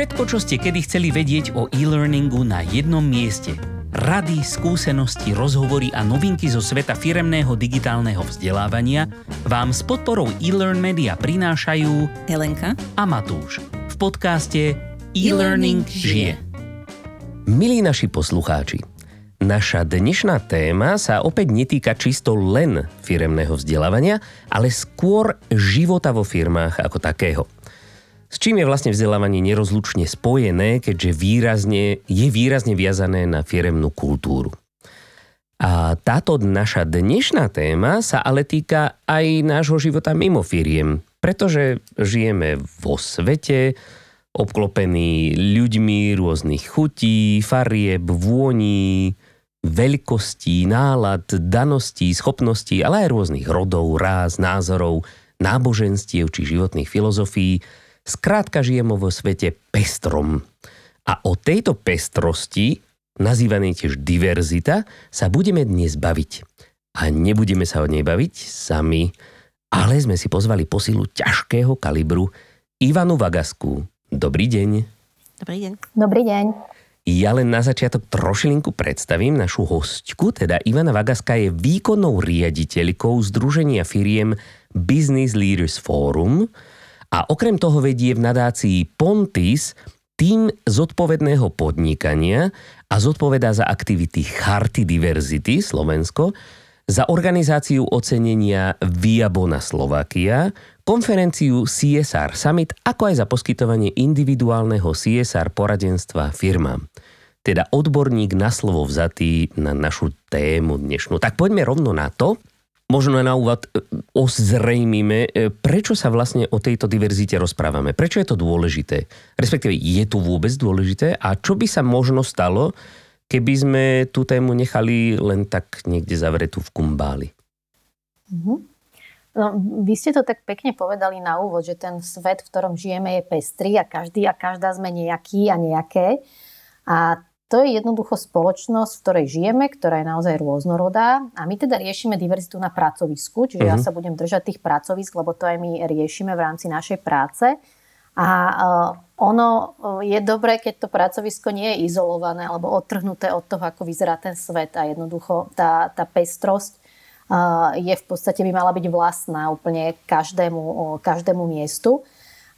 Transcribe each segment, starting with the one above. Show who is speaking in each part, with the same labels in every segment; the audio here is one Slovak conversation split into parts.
Speaker 1: Všetko, čo ste kedy chceli vedieť o e-learningu na jednom mieste. Rady, skúsenosti, rozhovory a novinky zo sveta firemného digitálneho vzdelávania vám s podporou e-learn media prinášajú
Speaker 2: Helenka
Speaker 1: a Matúš v podcaste E-Learning žije.
Speaker 3: Milí naši poslucháči, naša dnešná téma sa opäť netýka čisto len firemného vzdelávania, ale skôr života vo firmách ako takého. S čím je vlastne vzdelávanie nerozlučne spojené, keďže výrazne, je výrazne viazané na firemnú kultúru. A táto naša dnešná téma sa ale týka aj nášho života mimo firiem, pretože žijeme vo svete, obklopený ľuďmi rôznych chutí, farieb, vôní, veľkostí, nálad, daností, schopností, ale aj rôznych rodov, ráz, názorov, náboženstiev či životných filozofií – Skrátka žijeme vo svete pestrom. A o tejto pestrosti, nazývanej tiež diverzita, sa budeme dnes baviť. A nebudeme sa o nej baviť sami, ale sme si pozvali posilu ťažkého kalibru Ivanu Vagasku. Dobrý deň.
Speaker 2: Dobrý deň.
Speaker 4: Dobrý deň.
Speaker 3: Ja len na začiatok trošilinku predstavím našu hostku, teda Ivana Vagaska je výkonnou riaditeľkou Združenia firiem Business Leaders Forum, a okrem toho vedie v nadácii Pontis tým zodpovedného podnikania a zodpovedá za aktivity Charty Diverzity Slovensko, za organizáciu ocenenia Viabona Slovakia, konferenciu CSR Summit, ako aj za poskytovanie individuálneho CSR poradenstva firmám. Teda odborník na slovo vzatý na našu tému dnešnú. Tak poďme rovno na to. Možno na úvod e, ozrejmime, e, prečo sa vlastne o tejto diverzite rozprávame. Prečo je to dôležité? Respektíve, je to vôbec dôležité? A čo by sa možno stalo, keby sme tú tému nechali len tak niekde zavretú v kumbáli?
Speaker 4: Mm-hmm. No, vy ste to tak pekne povedali na úvod, že ten svet, v ktorom žijeme, je pestrý a každý a každá sme nejaký a nejaké. A to je jednoducho spoločnosť, v ktorej žijeme, ktorá je naozaj rôznorodá a my teda riešime diverzitu na pracovisku, čiže uh-huh. ja mhm. sa budem držať tých pracovisk, lebo to aj my riešime v rámci našej práce. A uh, ono je dobré, keď to pracovisko nie je izolované alebo odtrhnuté od toho, ako vyzerá ten svet a jednoducho tá, tá pestrosť uh, je v podstate by mala byť vlastná úplne každému, každému miestu.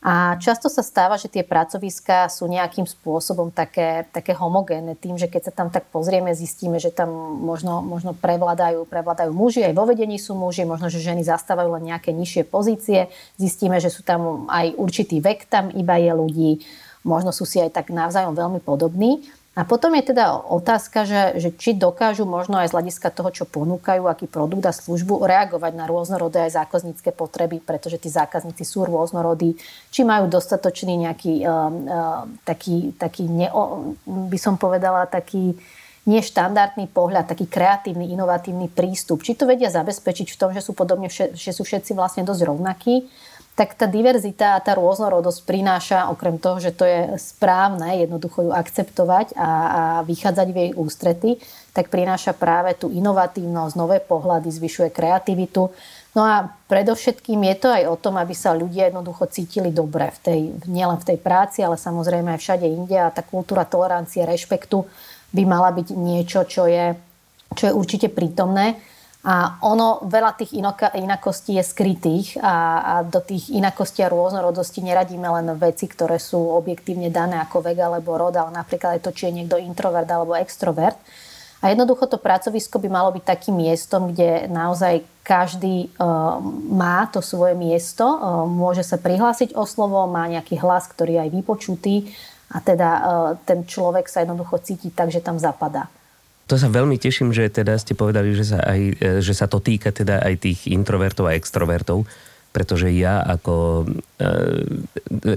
Speaker 4: A často sa stáva, že tie pracoviská sú nejakým spôsobom také, také homogénne tým, že keď sa tam tak pozrieme, zistíme, že tam možno, možno prevládajú, prevládajú muži, aj vo vedení sú muži, možno, že ženy zastávajú len nejaké nižšie pozície, zistíme, že sú tam aj určitý vek, tam iba je ľudí, možno sú si aj tak navzájom veľmi podobní. A potom je teda otázka, že, že či dokážu možno aj z hľadiska toho, čo ponúkajú, aký produkt a službu, reagovať na rôznorodé aj zákaznícke potreby, pretože tí zákazníci sú rôznorodí, či majú dostatočný nejaký, uh, uh, taký, taký ne, by som povedala, taký neštandardný pohľad, taký kreatívny, inovatívny prístup. Či to vedia zabezpečiť v tom, že sú podobne, že sú všetci vlastne dosť rovnakí, tak tá diverzita a tá rôznorodosť prináša, okrem toho, že to je správne, jednoducho ju akceptovať a, a vychádzať v jej ústrety, tak prináša práve tú inovatívnosť, nové pohľady, zvyšuje kreativitu. No a predovšetkým je to aj o tom, aby sa ľudia jednoducho cítili dobre v tej, nielen v tej práci, ale samozrejme aj všade inde a tá kultúra tolerancie, rešpektu by mala byť niečo, čo je, čo je určite prítomné. A ono, veľa tých inakostí je skrytých a, a do tých inakostí a rôznorodostí neradíme len veci, ktoré sú objektívne dané ako vek alebo rod, ale napríklad aj to, či je niekto introvert alebo extrovert. A jednoducho to pracovisko by malo byť takým miestom, kde naozaj každý uh, má to svoje miesto, uh, môže sa prihlásiť o slovo, má nejaký hlas, ktorý je aj vypočutý a teda uh, ten človek sa jednoducho cíti tak, že tam zapadá.
Speaker 3: To sa veľmi teším, že teda ste povedali, že sa, aj, e, že sa to týka teda aj tých introvertov a extrovertov, pretože ja ako, e,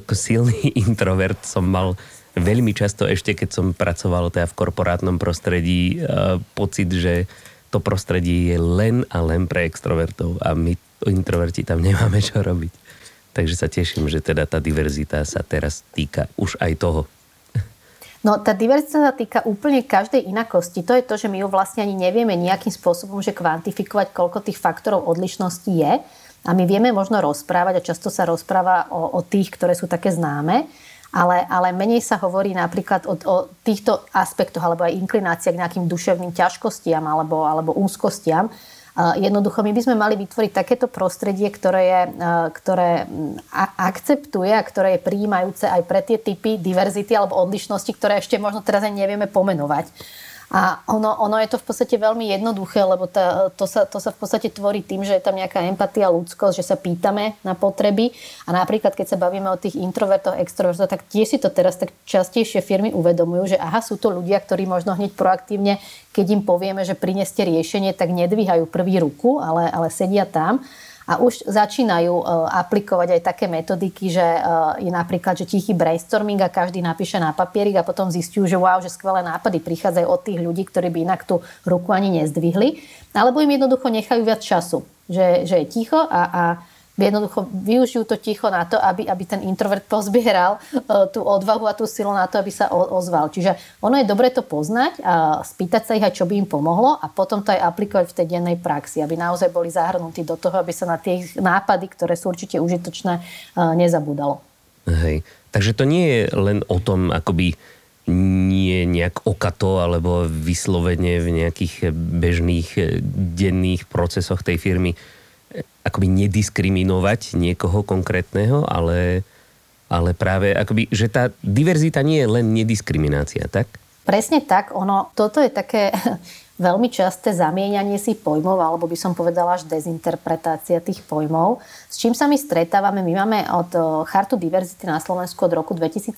Speaker 3: ako silný introvert som mal veľmi často ešte, keď som pracoval teda v korporátnom prostredí, e, pocit, že to prostredie je len a len pre extrovertov a my introverti tam nemáme čo robiť. Takže sa teším, že teda tá diverzita sa teraz týka už aj toho.
Speaker 4: No tá diverzita sa týka úplne každej inakosti. To je to, že my ju vlastne ani nevieme nejakým spôsobom že kvantifikovať, koľko tých faktorov odlišnosti je. A my vieme možno rozprávať a často sa rozpráva o, o tých, ktoré sú také známe. ale, ale menej sa hovorí napríklad o, o týchto aspektoch alebo aj inklináciách k nejakým duševným ťažkostiam alebo, alebo úzkostiam. Jednoducho my by sme mali vytvoriť takéto prostredie, ktoré, je, ktoré akceptuje a ktoré je prijímajúce aj pre tie typy diverzity alebo odlišnosti, ktoré ešte možno teraz ani nevieme pomenovať. A ono, ono je to v podstate veľmi jednoduché, lebo tá, to, sa, to sa v podstate tvorí tým, že je tam nejaká empatia, ľudskosť, že sa pýtame na potreby. A napríklad, keď sa bavíme o tých introvertoch, extrovertoch, tak tie si to teraz tak častejšie firmy uvedomujú, že aha, sú to ľudia, ktorí možno hneď proaktívne, keď im povieme, že prineste riešenie, tak nedvíhajú prvý ruku, ale, ale sedia tam a už začínajú e, aplikovať aj také metodiky, že e, je napríklad, že tichý brainstorming a každý napíše na papierik a potom zistujú, že wow, že skvelé nápady prichádzajú od tých ľudí, ktorí by inak tú ruku ani nezdvihli. Alebo im jednoducho nechajú viac času, že, že je ticho a, a jednoducho využijú to ticho na to, aby, aby ten introvert pozbieral uh, tú odvahu a tú silu na to, aby sa ozval. Čiže ono je dobre to poznať a spýtať sa ich aj, čo by im pomohlo a potom to aj aplikovať v tej dennej praxi, aby naozaj boli zahrnutí do toho, aby sa na tie nápady, ktoré sú určite užitočné, uh, nezabúdalo.
Speaker 3: Hej. Takže to nie je len o tom, akoby nie nejak okato alebo vyslovene v nejakých bežných eh, denných procesoch tej firmy akoby nediskriminovať niekoho konkrétneho, ale, ale práve akoby, že tá diverzita nie je len nediskriminácia, tak?
Speaker 4: Presne tak. Ono, toto je také veľmi časté zamieňanie si pojmov, alebo by som povedala až dezinterpretácia tých pojmov. S čím sa my stretávame? My máme od eh, Chartu diverzity na Slovensku od roku 2017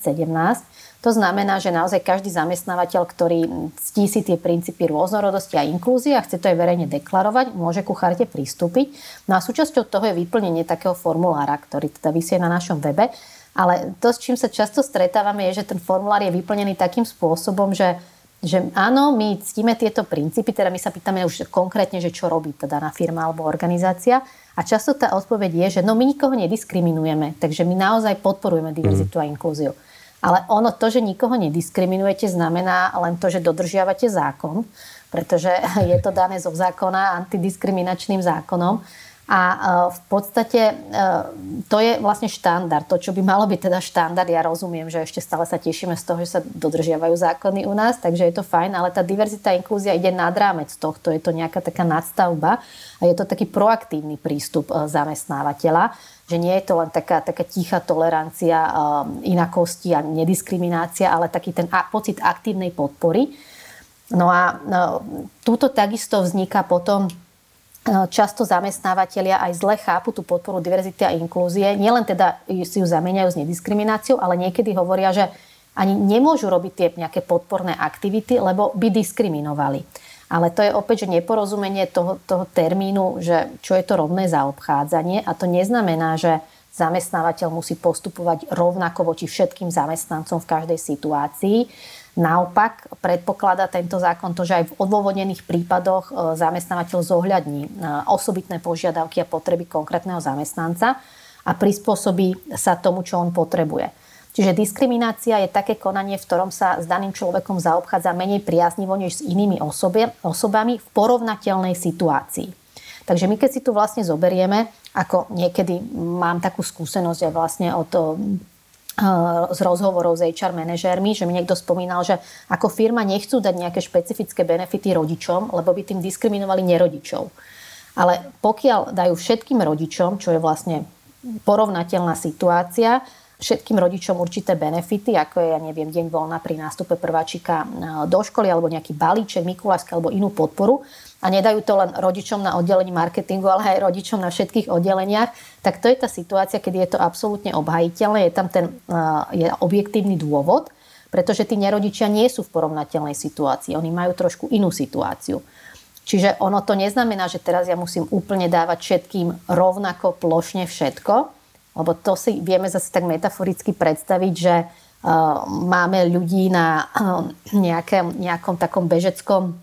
Speaker 4: to znamená, že naozaj každý zamestnávateľ, ktorý ctí si tie princípy rôznorodosti a inklúzie a chce to aj verejne deklarovať, môže ku charte pristúpiť. No a súčasťou toho je vyplnenie takého formulára, ktorý teda vysie na našom webe. Ale to, s čím sa často stretávame, je, že ten formulár je vyplnený takým spôsobom, že že áno, my ctíme tieto princípy, teda my sa pýtame už konkrétne, že čo robí teda na firma alebo organizácia. A často tá odpoveď je, že no my nikoho nediskriminujeme, takže my naozaj podporujeme diverzitu mm. a inklúziu. Ale ono to, že nikoho nediskriminujete, znamená len to, že dodržiavate zákon, pretože je to dané zo zákona antidiskriminačným zákonom. A e, v podstate e, to je vlastne štandard. To, čo by malo byť teda štandard, ja rozumiem, že ešte stále sa tešíme z toho, že sa dodržiavajú zákony u nás, takže je to fajn, ale tá diverzita a inklúzia ide nad rámec tohto. Je to nejaká taká nadstavba a je to taký proaktívny prístup e, zamestnávateľa že nie je to len taká, taká tichá tolerancia inakosti a nediskriminácia, ale taký ten pocit aktívnej podpory. No a no, túto takisto vzniká potom často zamestnávateľia aj zle chápu tú podporu diverzity a inklúzie. Nielen teda si ju zamieňajú s nediskrimináciou, ale niekedy hovoria, že ani nemôžu robiť tie nejaké podporné aktivity, lebo by diskriminovali. Ale to je opäť že neporozumenie toho, toho termínu, že čo je to rovné zaobchádzanie a to neznamená, že zamestnávateľ musí postupovať rovnako voči všetkým zamestnancom v každej situácii. Naopak predpokladá tento zákon to, že aj v odôvodnených prípadoch e, zamestnávateľ zohľadní e, osobitné požiadavky a potreby konkrétneho zamestnanca a prispôsobí sa tomu, čo on potrebuje. Čiže diskriminácia je také konanie, v ktorom sa s daným človekom zaobchádza menej priaznivo než s inými osobe, osobami v porovnateľnej situácii. Takže my keď si tu vlastne zoberieme, ako niekedy mám takú skúsenosť aj vlastne od z rozhovorov s HR manažérmi, že mi niekto spomínal, že ako firma nechcú dať nejaké špecifické benefity rodičom, lebo by tým diskriminovali nerodičov. Ale pokiaľ dajú všetkým rodičom, čo je vlastne porovnateľná situácia, všetkým rodičom určité benefity, ako je, ja neviem, deň voľna pri nástupe prváčika e, do školy alebo nejaký balíček, Mikuláška alebo inú podporu. A nedajú to len rodičom na oddelení marketingu, ale aj rodičom na všetkých oddeleniach, tak to je tá situácia, kedy je to absolútne obhajiteľné, je tam ten e, je objektívny dôvod, pretože tí nerodičia nie sú v porovnateľnej situácii, oni majú trošku inú situáciu. Čiže ono to neznamená, že teraz ja musím úplne dávať všetkým rovnako plošne všetko, lebo to si vieme zase tak metaforicky predstaviť, že uh, máme ľudí na uh, nejakém, nejakom takom bežeckom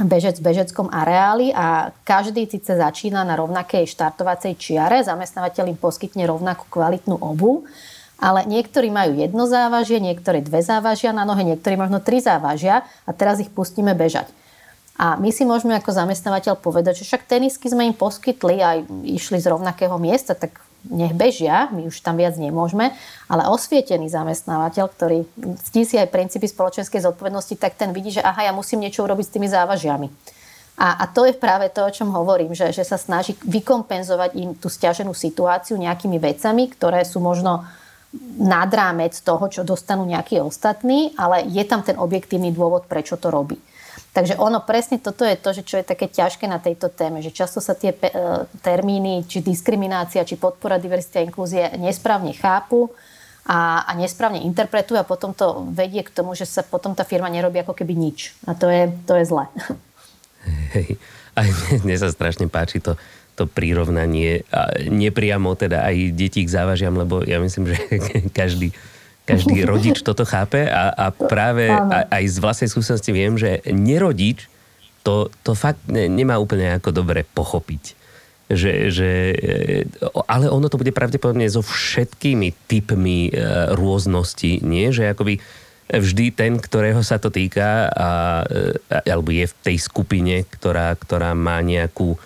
Speaker 4: bežec bežeckom areáli a každý síce začína na rovnakej štartovacej čiare, zamestnávateľ im poskytne rovnakú kvalitnú obu, ale niektorí majú jedno závažie, niektorí dve závažia na nohe, niektorí možno tri závažia a teraz ich pustíme bežať. A my si môžeme ako zamestnávateľ povedať, že však tenisky sme im poskytli a išli z rovnakého miesta, tak nech bežia, my už tam viac nemôžeme, ale osvietený zamestnávateľ, ktorý ctí si aj princípy spoločenskej zodpovednosti, tak ten vidí, že aha, ja musím niečo urobiť s tými závažiami. A, a to je práve to, o čom hovorím, že, že sa snaží vykompenzovať im tú stiaženú situáciu nejakými vecami, ktoré sú možno nad rámec toho, čo dostanú nejakí ostatní, ale je tam ten objektívny dôvod, prečo to robí. Takže ono presne toto je to, že čo je také ťažké na tejto téme, že často sa tie pe- e, termíny, či diskriminácia, či podpora diverzity a inklúzie nesprávne chápu a, a nesprávne interpretujú a potom to vedie k tomu, že sa potom tá firma nerobí ako keby nič. A to je, to je zle.
Speaker 3: Hej. Aj mne sa strašne páči to, to prirovnanie, a nepriamo teda aj detí k závažiam, lebo ja myslím, že každý, každý rodič toto chápe a, a práve a, aj z vlastnej skúsenosti viem, že nerodič to, to fakt nemá úplne ako dobre pochopiť. Že, že, ale ono to bude pravdepodobne so všetkými typmi e, rôznosti, nie? Že akoby vždy ten, ktorého sa to týka, a, a, alebo je v tej skupine, ktorá, ktorá má nejakú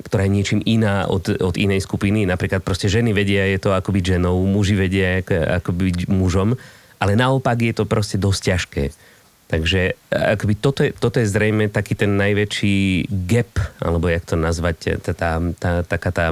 Speaker 3: ktorá je niečím iná od, od inej skupiny. Napríklad proste ženy vedia, je to ako byť ženou, muži vedia, ako, byť mužom, ale naopak je to proste dosť ťažké. Takže akoby toto, je, toto je zrejme taký ten najväčší gap, alebo jak to nazvať, tá, tá, tá, taká tá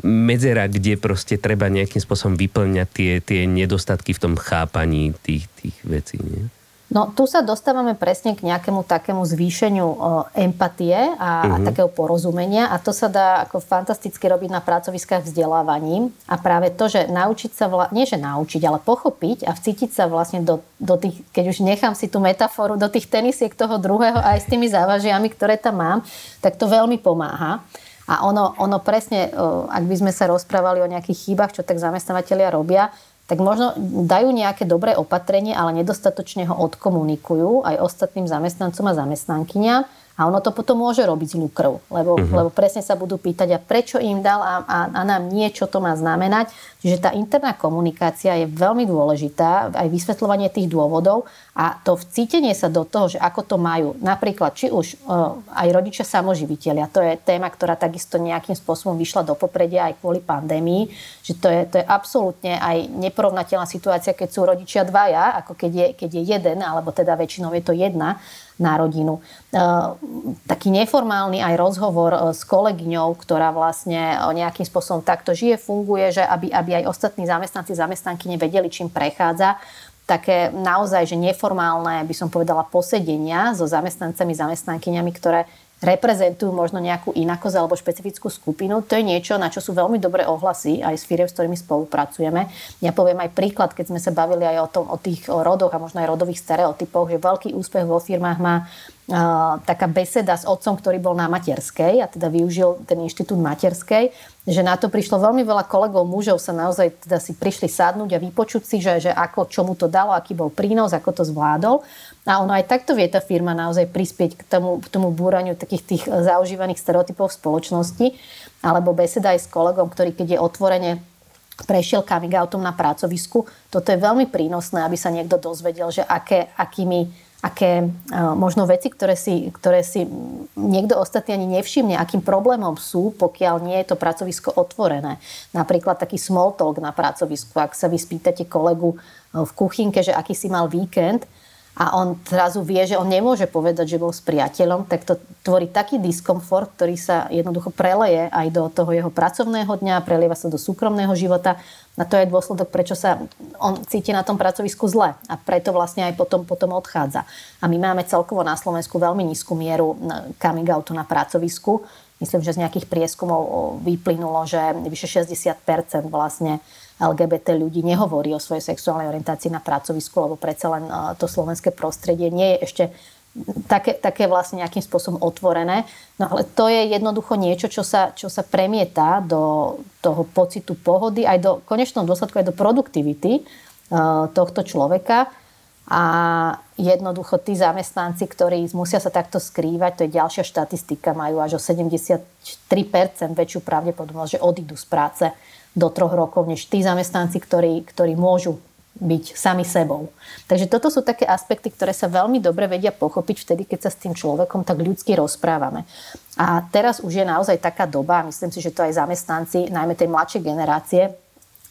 Speaker 3: medzera, kde proste treba nejakým spôsobom vyplňať tie, tie nedostatky v tom chápaní tých, tých vecí. Nie?
Speaker 4: No tu sa dostávame presne k nejakému takému zvýšeniu o, empatie a, uh-huh. a mhm. takého porozumenia a to sa dá ako fantasticky robiť na pracoviskách vzdelávaním a práve to, že naučiť sa, vla, nie že naučiť, ale pochopiť a vcítiť sa vlastne do, do tých, keď už nechám si tú metaforu, do tých tenisiek toho druhého aj s tými závažiami, ktoré tam mám, tak to veľmi pomáha. A ono, ono presne, ak by sme sa rozprávali o nejakých chýbach, čo tak zamestnávateľia robia, tak možno dajú nejaké dobré opatrenie, ale nedostatočne ho odkomunikujú aj ostatným zamestnancom a zamestnankyňam a ono to potom môže robiť zlú krv, lebo, uh-huh. lebo presne sa budú pýtať, a prečo im dal a, a, a nám nie, čo to má znamenať. Čiže tá interná komunikácia je veľmi dôležitá, aj vysvetľovanie tých dôvodov a to vcítenie sa do toho, že ako to majú. Napríklad, či už uh, aj rodičia samoživiteľia, to je téma, ktorá takisto nejakým spôsobom vyšla do popredia aj kvôli pandémii, že to je, to je absolútne aj neporovnateľná situácia, keď sú rodičia dvaja, ako keď je, keď je jeden, alebo teda väčšinou je to jedna na rodinu. E, taký neformálny aj rozhovor e, s kolegyňou, ktorá vlastne e, nejakým spôsobom takto žije, funguje, že aby, aby aj ostatní zamestnanci, zamestnanky nevedeli, čím prechádza také naozaj, že neformálne, by som povedala, posedenia so zamestnancami, zamestnankyňami, ktoré reprezentujú možno nejakú inakosť alebo špecifickú skupinu. To je niečo, na čo sú veľmi dobré ohlasy aj s firiem, s ktorými spolupracujeme. Ja poviem aj príklad, keď sme sa bavili aj o, tom, o tých rodoch a možno aj rodových stereotypoch, že veľký úspech vo firmách má taká beseda s otcom, ktorý bol na materskej a teda využil ten inštitút materskej, že na to prišlo veľmi veľa kolegov mužov sa naozaj teda si prišli sadnúť a vypočuť si, že, že ako, čo mu to dalo, aký bol prínos, ako to zvládol. A ono aj takto vie tá firma naozaj prispieť k tomu, k tomu búraniu takých tých zaužívaných stereotypov v spoločnosti. Alebo beseda aj s kolegom, ktorý keď je otvorene prešiel coming outom na pracovisku. Toto je veľmi prínosné, aby sa niekto dozvedel, že aké, akými aké možno veci, ktoré si, ktoré si niekto ostatný ani nevšimne, akým problémom sú, pokiaľ nie je to pracovisko otvorené. Napríklad taký small talk na pracovisku. Ak sa vy spýtate kolegu v kuchynke, že aký si mal víkend, a on zrazu vie, že on nemôže povedať, že bol s priateľom, tak to tvorí taký diskomfort, ktorý sa jednoducho preleje aj do toho jeho pracovného dňa, prelieva sa do súkromného života. A to je dôsledok, prečo sa on cíti na tom pracovisku zle a preto vlastne aj potom, potom odchádza. A my máme celkovo na Slovensku veľmi nízku mieru coming outu na pracovisku. Myslím, že z nejakých prieskumov vyplynulo, že vyše 60% vlastne LGBT ľudí nehovorí o svojej sexuálnej orientácii na pracovisku, lebo predsa len to slovenské prostredie nie je ešte také, také vlastne nejakým spôsobom otvorené. No ale to je jednoducho niečo, čo sa, čo sa premieta do toho pocitu pohody, aj do konečnom dôsledku aj do produktivity tohto človeka. A jednoducho tí zamestnanci, ktorí musia sa takto skrývať, to je ďalšia štatistika, majú až o 73% väčšiu pravdepodobnosť, že odídu z práce do troch rokov, než tí zamestnanci, ktorí, ktorí môžu byť sami sebou. Takže toto sú také aspekty, ktoré sa veľmi dobre vedia pochopiť vtedy, keď sa s tým človekom tak ľudsky rozprávame. A teraz už je naozaj taká doba, myslím si, že to aj zamestnanci, najmä tej mladšej generácie,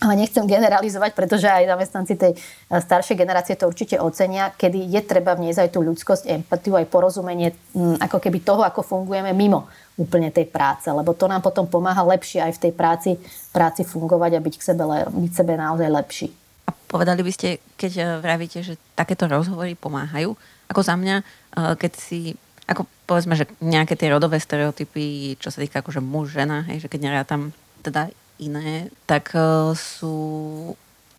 Speaker 4: ale nechcem generalizovať, pretože aj zamestnanci tej eh, staršej generácie to určite ocenia, kedy je treba vniesť aj tú ľudskosť, empatiu, aj porozumenie mm, ako keby toho, ako fungujeme mimo úplne tej práce, lebo to nám potom pomáha lepšie aj v tej práci, práci fungovať a byť k sebe, byť sebe naozaj lepší.
Speaker 2: A povedali by ste, keď eh, vravíte, že takéto rozhovory pomáhajú, ako za mňa, eh, keď si ako povedzme, že nejaké tie rodové stereotypy, čo sa týka akože muž, žena, hej, že keď nerátam teda iné, tak uh, sú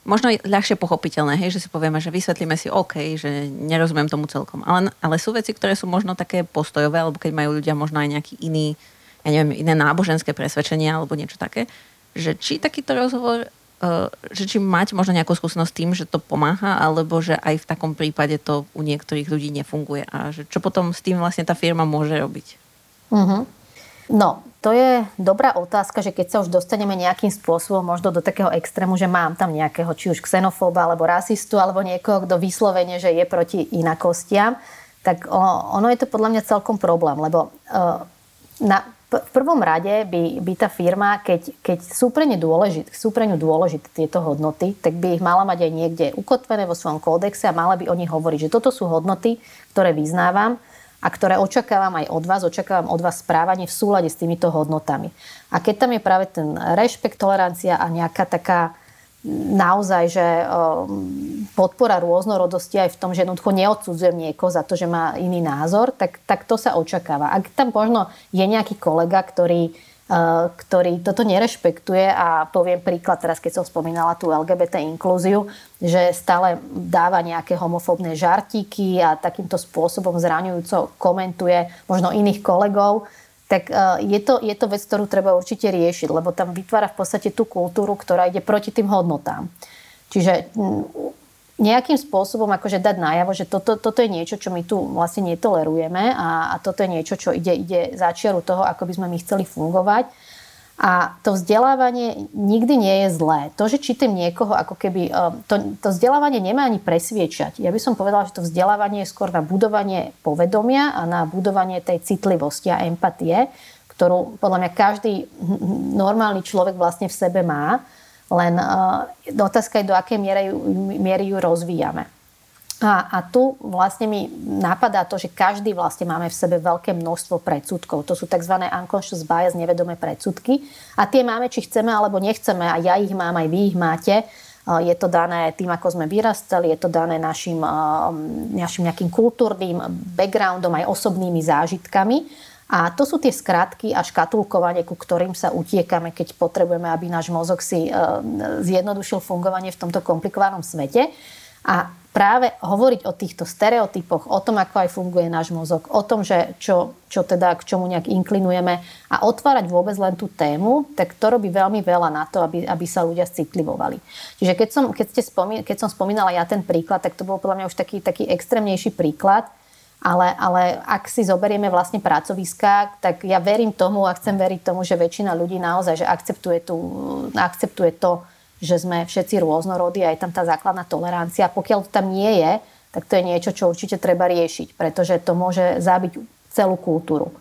Speaker 2: možno ľahšie pochopiteľné, hej, že si povieme, že vysvetlíme si OK, že nerozumiem tomu celkom. Ale, ale sú veci, ktoré sú možno také postojové, alebo keď majú ľudia možno aj nejaký iný, ja neviem, iné náboženské presvedčenia alebo niečo také, že či takýto rozhovor, uh, že či máte možno nejakú skúsenosť tým, že to pomáha, alebo že aj v takom prípade to u niektorých ľudí nefunguje a že čo potom s tým vlastne tá firma môže robiť.
Speaker 4: Uh-huh. No, to je dobrá otázka, že keď sa už dostaneme nejakým spôsobom možno do takého extrému, že mám tam nejakého či už xenofóba alebo rasistu alebo niekoho, kto vyslovene, že je proti inakostiam, tak ono je to podľa mňa celkom problém, lebo na, v prvom rade by, by tá firma, keď, keď sú, pre dôležité, sú ňu dôležité tieto hodnoty, tak by ich mala mať aj niekde ukotvené vo svojom kódexe a mala by o nich hovoriť, že toto sú hodnoty, ktoré vyznávam a ktoré očakávam aj od vás, očakávam od vás správanie v súlade s týmito hodnotami. A keď tam je práve ten rešpekt, tolerancia a nejaká taká naozaj, že podpora rôznorodosti aj v tom, že jednoducho neodsudzujem niekoho za to, že má iný názor, tak, tak to sa očakáva. Ak tam možno je nejaký kolega, ktorý ktorý toto nerešpektuje a poviem príklad teraz, keď som spomínala tú LGBT inklúziu, že stále dáva nejaké homofóbne žartíky a takýmto spôsobom zraňujúco komentuje možno iných kolegov, tak eh, je to, je to vec, ktorú treba určite riešiť, lebo tam vytvára v podstate tú kultúru, ktorá ide proti tým hodnotám. Čiže mm, nejakým spôsobom akože dať najavo, že toto, toto je niečo, čo my tu vlastne netolerujeme a, a toto je niečo, čo ide, ide za čiaru toho, ako by sme my chceli fungovať. A to vzdelávanie nikdy nie je zlé. To, že čítam niekoho, ako keby... E, to, to vzdelávanie nemá ani presviečať. Ja by som povedala, že to vzdelávanie je skôr na budovanie povedomia a na budovanie tej citlivosti a empatie, ktorú podľa mňa každý normálny človek vlastne v sebe má. Len uh, otázka je, do akej miery, miery ju rozvíjame. A, a tu vlastne mi napadá to, že každý vlastne máme v sebe veľké množstvo predsudkov. To sú tzv. unconscious bias, nevedomé predsudky. A tie máme, či chceme alebo nechceme. A ja ich mám, aj vy ich máte. Je to dané tým, ako sme vyrastali, je to dané našim, našim nejakým kultúrnym backgroundom, aj osobnými zážitkami. A to sú tie skratky a škatulkovanie, ku ktorým sa utiekame, keď potrebujeme, aby náš mozog si e, zjednodušil fungovanie v tomto komplikovanom svete. A práve hovoriť o týchto stereotypoch, o tom, ako aj funguje náš mozog, o tom, že čo, čo teda k čomu nejak inklinujeme a otvárať vôbec len tú tému, tak to robí veľmi veľa na to, aby, aby sa ľudia citlivovali. Čiže keď som, keď, ste spomí, keď som spomínala ja ten príklad, tak to bol podľa mňa už taký, taký extrémnejší príklad, ale, ale ak si zoberieme vlastne pracoviská, tak ja verím tomu a chcem veriť tomu, že väčšina ľudí naozaj že akceptuje, tú, akceptuje to, že sme všetci rôznorodí a je tam tá základná tolerancia. Pokiaľ to tam nie je, tak to je niečo, čo určite treba riešiť, pretože to môže zabiť celú kultúru.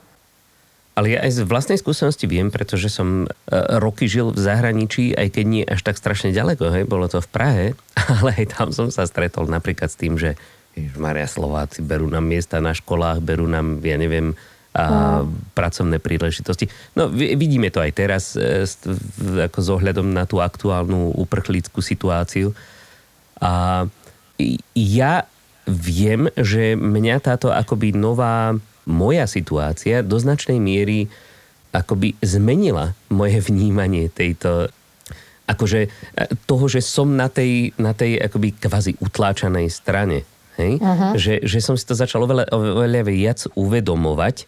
Speaker 3: Ale ja aj z vlastnej skúsenosti viem, pretože som e, roky žil v zahraničí, aj keď nie až tak strašne ďaleko, hej, bolo to v Prahe, ale aj tam som sa stretol napríklad s tým, že Maria Slováci berú nám miesta na školách, berú nám, ja neviem, a no. pracovné príležitosti. No vidíme to aj teraz e, ako s ohľadom na tú aktuálnu uprchlickú situáciu. A ja viem, že mňa táto akoby nová moja situácia do značnej miery akoby zmenila moje vnímanie tejto akože e, toho, že som na tej, na tej akoby kvazi utláčanej strane. Hej? Uh-huh. Že, že som si to začal oveľa, oveľa viac uvedomovať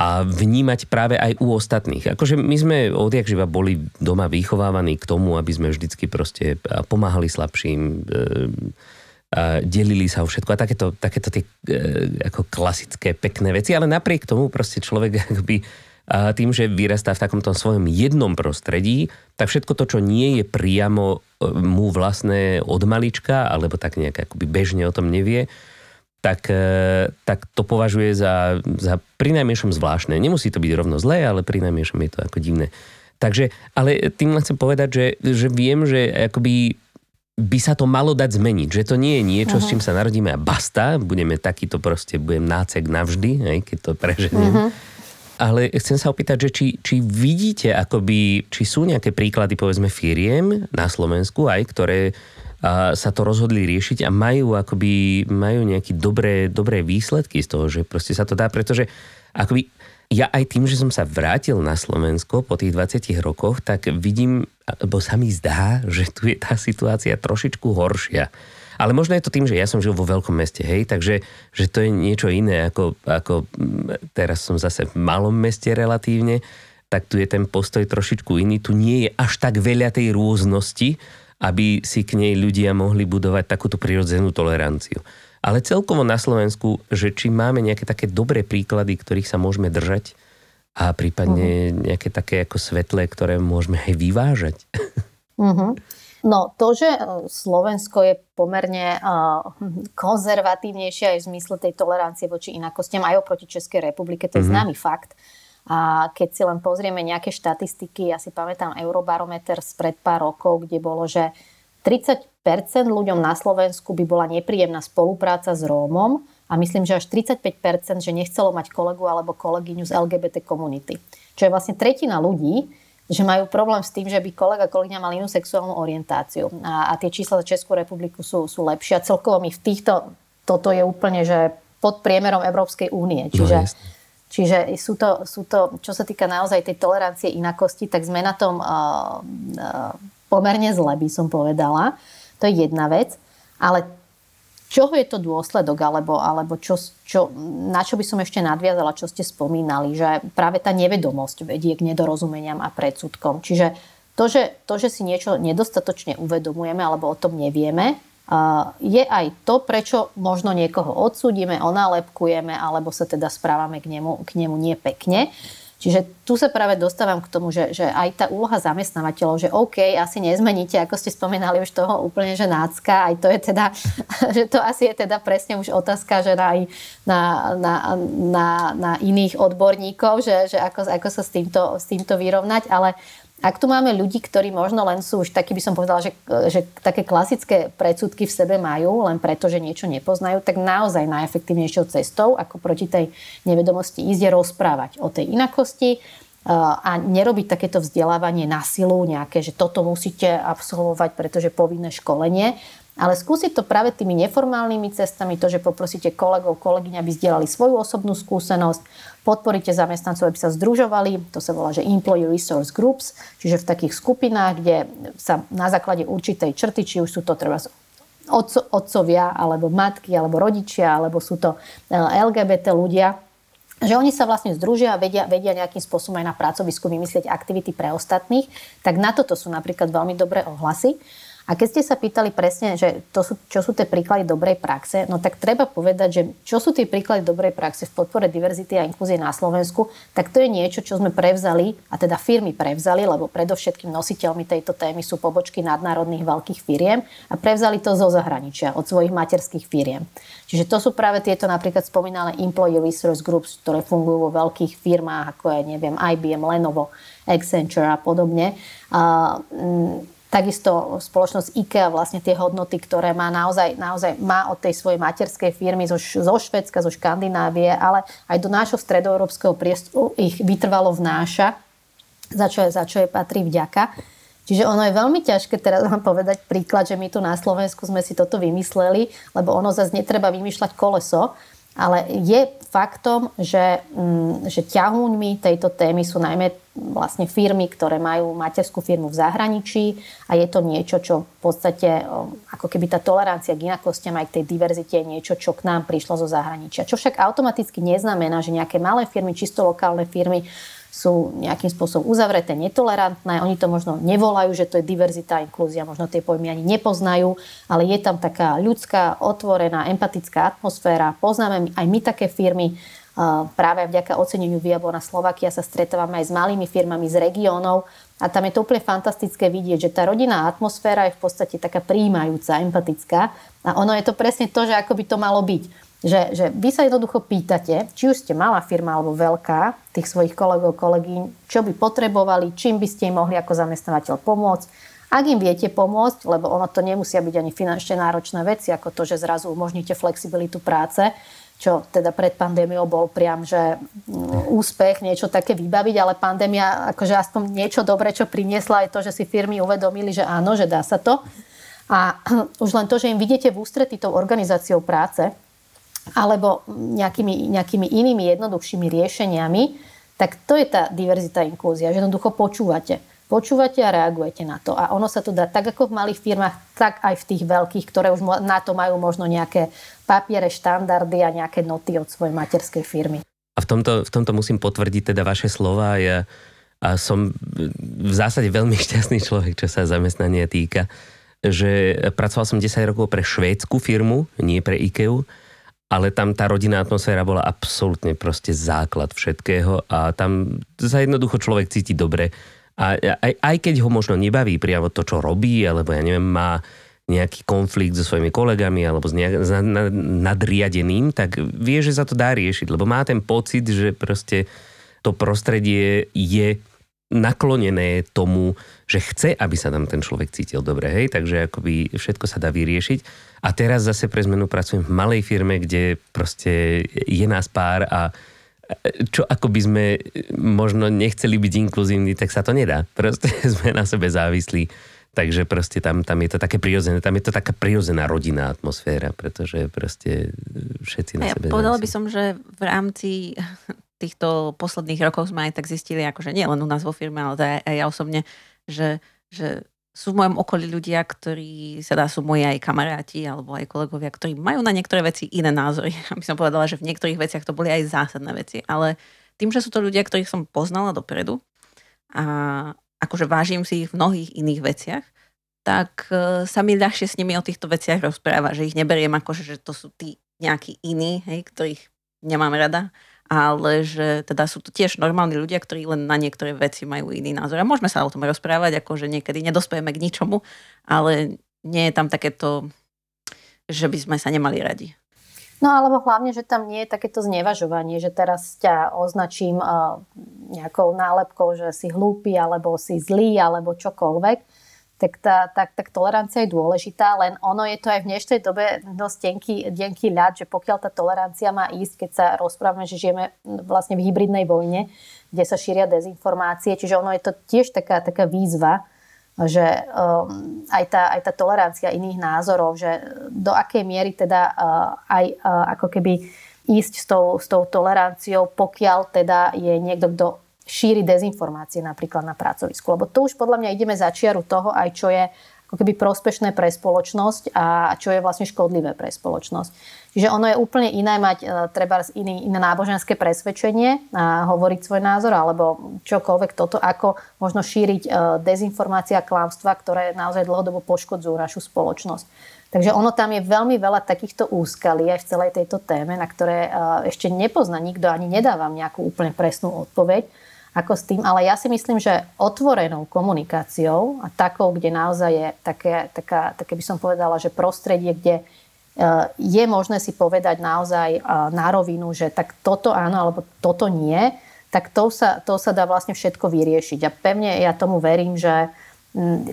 Speaker 3: a vnímať práve aj u ostatných. Akože my sme odjak živa boli doma vychovávaní k tomu, aby sme vždycky proste pomáhali slabším, e, a delili sa o všetko a takéto, takéto tie e, ako klasické pekné veci, ale napriek tomu proste človek akoby a tým, že vyrastá v takomto svojom jednom prostredí, tak všetko to, čo nie je priamo mu vlastné od malička, alebo tak nejak akoby bežne o tom nevie, tak, e, tak to považuje za, za prinajmenšom zvláštne. Nemusí to byť rovno zlé, ale prinajmenšom je to ako divné. Takže, ale tým chcem povedať, že, že viem, že akoby by sa to malo dať zmeniť, že to nie je niečo, uh-huh. s čím sa narodíme a basta, budeme takýto proste, budem nácek navždy, hej, keď to preženiem. Uh-huh. Ale chcem sa opýtať, že či, či vidíte, akoby, či sú nejaké príklady, povedzme, firiem na Slovensku aj, ktoré a sa to rozhodli riešiť a majú akoby, majú nejaké dobré, dobré výsledky z toho, že proste sa to dá, pretože akoby ja aj tým, že som sa vrátil na Slovensko po tých 20 rokoch, tak vidím, alebo sa mi zdá, že tu je tá situácia trošičku horšia. Ale možno je to tým, že ja som žil vo veľkom meste, hej, takže že to je niečo iné, ako, ako teraz som zase v malom meste relatívne, tak tu je ten postoj trošičku iný. Tu nie je až tak veľa tej rôznosti, aby si k nej ľudia mohli budovať takúto prirodzenú toleranciu ale celkovo na Slovensku, že či máme nejaké také dobré príklady, ktorých sa môžeme držať a prípadne uh-huh. nejaké také ako svetlé, ktoré môžeme aj vyvážať.
Speaker 4: Uh-huh. No to, že e, Slovensko je pomerne uh, konzervatívnejšie aj v zmysle tej tolerancie voči inakostiam aj oproti Českej republike, to je uh-huh. známy fakt. A keď si len pozrieme nejaké štatistiky, ja si pamätám Eurobarometer spred pár rokov, kde bolo, že 30% ľuďom na Slovensku by bola nepríjemná spolupráca s Rómom a myslím, že až 35% že nechcelo mať kolegu alebo kolegyňu z LGBT komunity. Čo je vlastne tretina ľudí, že majú problém s tým, že by kolega, kolegyňa mali inú sexuálnu orientáciu. A, a tie čísla za Českú republiku sú, sú lepšie. A celkovo mi v týchto, toto je úplne, že pod priemerom Európskej únie. No, čiže, no, čiže sú, to, sú to, čo sa týka naozaj tej tolerancie inakosti, tak sme na tom uh, uh, pomerne zle, by som povedala. To je jedna vec. Ale čoho je to dôsledok, alebo, alebo čo, čo, na čo by som ešte nadviazala, čo ste spomínali, že práve tá nevedomosť vedie k nedorozumeniam a predsudkom. Čiže to že, to, že si niečo nedostatočne uvedomujeme alebo o tom nevieme, je aj to, prečo možno niekoho odsúdime, onálepkujeme alebo sa teda správame k nemu, k nemu nepekne. Čiže tu sa práve dostávam k tomu, že, že aj tá úloha zamestnávateľov, že OK, asi nezmeníte, ako ste spomínali už toho úplne, že nácka, aj to je teda, že to asi je teda presne už otázka, že aj na, na, na, na iných odborníkov, že, že ako, ako sa s týmto, s týmto vyrovnať, ale ak tu máme ľudí, ktorí možno len sú už takí, by som povedala, že, že také klasické predsudky v sebe majú, len preto, že niečo nepoznajú, tak naozaj najefektívnejšou cestou, ako proti tej nevedomosti ísť, je rozprávať o tej inakosti, a nerobiť takéto vzdelávanie na silu nejaké, že toto musíte absolvovať, pretože povinné školenie, ale skúsiť to práve tými neformálnymi cestami, to, že poprosíte kolegov, kolegyň, aby zdieľali svoju osobnú skúsenosť, podporíte zamestnancov, aby sa združovali, to sa volá, že Employee Resource Groups, čiže v takých skupinách, kde sa na základe určitej črty, či už sú to treba otco, otcovia, alebo matky, alebo rodičia, alebo sú to eh, LGBT ľudia, že oni sa vlastne združia a vedia, vedia nejakým spôsobom aj na pracovisku vymyslieť aktivity pre ostatných, tak na toto sú napríklad veľmi dobré ohlasy. A keď ste sa pýtali presne, že to sú, čo sú tie príklady dobrej praxe, no tak treba povedať, že čo sú tie príklady dobrej praxe v podpore diverzity a inklúzie na Slovensku, tak to je niečo, čo sme prevzali, a teda firmy prevzali, lebo predovšetkým nositeľmi tejto témy sú pobočky nadnárodných veľkých firiem a prevzali to zo zahraničia, od svojich materských firiem. Čiže to sú práve tieto napríklad spomínané Employee Resource Groups, ktoré fungujú vo veľkých firmách, ako je, neviem, IBM, Lenovo, Accenture a podobne. A, mm, Takisto spoločnosť IKEA vlastne tie hodnoty, ktoré má naozaj, naozaj má od tej svojej materskej firmy zo, zo Švedska, zo Škandinávie, ale aj do nášho stredoeurópskeho priestoru ich vytrvalo vnáša, za čo, za čo je patrí vďaka. Čiže ono je veľmi ťažké teraz vám povedať príklad, že my tu na Slovensku sme si toto vymysleli, lebo ono zase netreba vymýšľať koleso, ale je faktom, že, mm, že ťahúňmi tejto témy sú najmä vlastne firmy, ktoré majú materskú firmu v zahraničí a je to niečo, čo v podstate ako keby tá tolerancia k inakostiam aj k tej diverzite je niečo, čo k nám prišlo zo zahraničia. Čo však automaticky neznamená, že nejaké malé firmy, čisto lokálne firmy sú nejakým spôsobom uzavreté, netolerantné. Oni to možno nevolajú, že to je diverzita inklúzia, možno tie pojmy ani nepoznajú, ale je tam taká ľudská, otvorená, empatická atmosféra. Poznáme aj my také firmy, práve vďaka oceneniu Viabona Slovakia sa stretávame aj s malými firmami z regiónov, A tam je to úplne fantastické vidieť, že tá rodinná atmosféra je v podstate taká príjmajúca, empatická. A ono je to presne to, že ako by to malo byť. Že, že vy sa jednoducho pýtate, či už ste malá firma alebo veľká, tých svojich kolegov, kolegyň, čo by potrebovali, čím by ste im mohli ako zamestnávateľ pomôcť. Ak im viete pomôcť, lebo ono to nemusia byť ani finančne náročné veci, ako to, že zrazu umožníte flexibilitu práce, čo teda pred pandémiou bol priam, že mm, úspech, niečo také vybaviť, ale pandémia, akože aspoň niečo dobré, čo priniesla, je to, že si firmy uvedomili, že áno, že dá sa to. A už len to, že im vidíte v ústretí tou organizáciou práce, alebo nejakými, nejakými inými jednoduchšími riešeniami, tak to je tá diverzita inklúzia, že jednoducho počúvate počúvate a reagujete na to. A ono sa to dá tak ako v malých firmách, tak aj v tých veľkých, ktoré už na to majú možno nejaké papiere, štandardy a nejaké noty od svojej materskej firmy.
Speaker 3: A v tomto, v tomto musím potvrdiť teda vaše slova. Ja a som v zásade veľmi šťastný človek, čo sa zamestnania týka. Že pracoval som 10 rokov pre švédsku firmu, nie pre IKEA, ale tam tá rodinná atmosféra bola absolútne proste základ všetkého a tam sa jednoducho človek cíti dobre a aj, aj keď ho možno nebaví priamo to, čo robí, alebo ja neviem, má nejaký konflikt so svojimi kolegami alebo s, nejak, s nadriadeným, tak vie, že sa to dá riešiť, lebo má ten pocit, že proste to prostredie je naklonené tomu, že chce, aby sa tam ten človek cítil dobre, hej, takže akoby všetko sa dá vyriešiť. A teraz zase pre zmenu pracujem v malej firme, kde proste je nás pár a čo ako by sme možno nechceli byť inkluzívni, tak sa to nedá. Proste sme na sebe závislí. Takže proste tam, tam je to také prirodzené, tam je to taká prirodzená rodinná atmosféra, pretože proste všetci na
Speaker 2: ja
Speaker 3: sebe
Speaker 2: Povedala by som, že v rámci týchto posledných rokov sme aj tak zistili, akože nie len u nás vo firme, ale aj, aj ja osobne, že, že sú v mojom okolí ľudia, ktorí sa dá, sú moji aj kamaráti alebo aj kolegovia, ktorí majú na niektoré veci iné názory. Aby som povedala, že v niektorých veciach to boli aj zásadné veci, ale tým, že sú to ľudia, ktorých som poznala dopredu a akože vážim si ich v mnohých iných veciach, tak e, sa mi ľahšie s nimi o týchto veciach rozpráva, že ich neberiem ako, že to sú tí nejakí iní, hej, ktorých nemám rada, ale že teda sú to tiež normálni ľudia, ktorí len na niektoré veci majú iný názor. A môžeme sa o tom rozprávať, ako že niekedy nedospejeme k ničomu, ale nie je tam takéto, že by sme sa nemali radi.
Speaker 4: No alebo hlavne, že tam nie je takéto znevažovanie, že teraz ťa označím uh, nejakou nálepkou, že si hlúpy, alebo si zlý, alebo čokoľvek tak, tá, tak, tak tolerancia je dôležitá, len ono je to aj v dnešnej dobe dosť tenký, tenký ľad, že pokiaľ tá tolerancia má ísť, keď sa rozprávame, že žijeme vlastne v hybridnej vojne, kde sa šíria dezinformácie, čiže ono je to tiež taká, taká výzva, že um, aj, tá, aj tá tolerancia iných názorov, že do akej miery teda uh, aj uh, ako keby ísť s tou, s tou toleranciou, pokiaľ teda je niekto, kto šíri dezinformácie napríklad na pracovisku. Lebo tu už podľa mňa ideme za čiaru toho aj, čo je ako keby prospešné pre spoločnosť a čo je vlastne škodlivé pre spoločnosť. Čiže ono je úplne iné mať e, treba iný, iné náboženské presvedčenie a hovoriť svoj názor alebo čokoľvek toto, ako možno šíriť e, dezinformácia a klamstva, ktoré naozaj dlhodobo poškodzujú našu spoločnosť. Takže ono tam je veľmi veľa takýchto úskalí aj v celej tejto téme, na ktoré e, ešte nepozná nikto, ani nedávam nejakú úplne presnú odpoveď ako s tým, ale ja si myslím, že otvorenou komunikáciou a takou, kde naozaj je také, taká, také by som povedala, že prostredie, kde e, je možné si povedať naozaj e, na rovinu, že tak toto áno, alebo toto nie, tak to sa, to sa dá vlastne všetko vyriešiť. A pevne ja tomu verím, že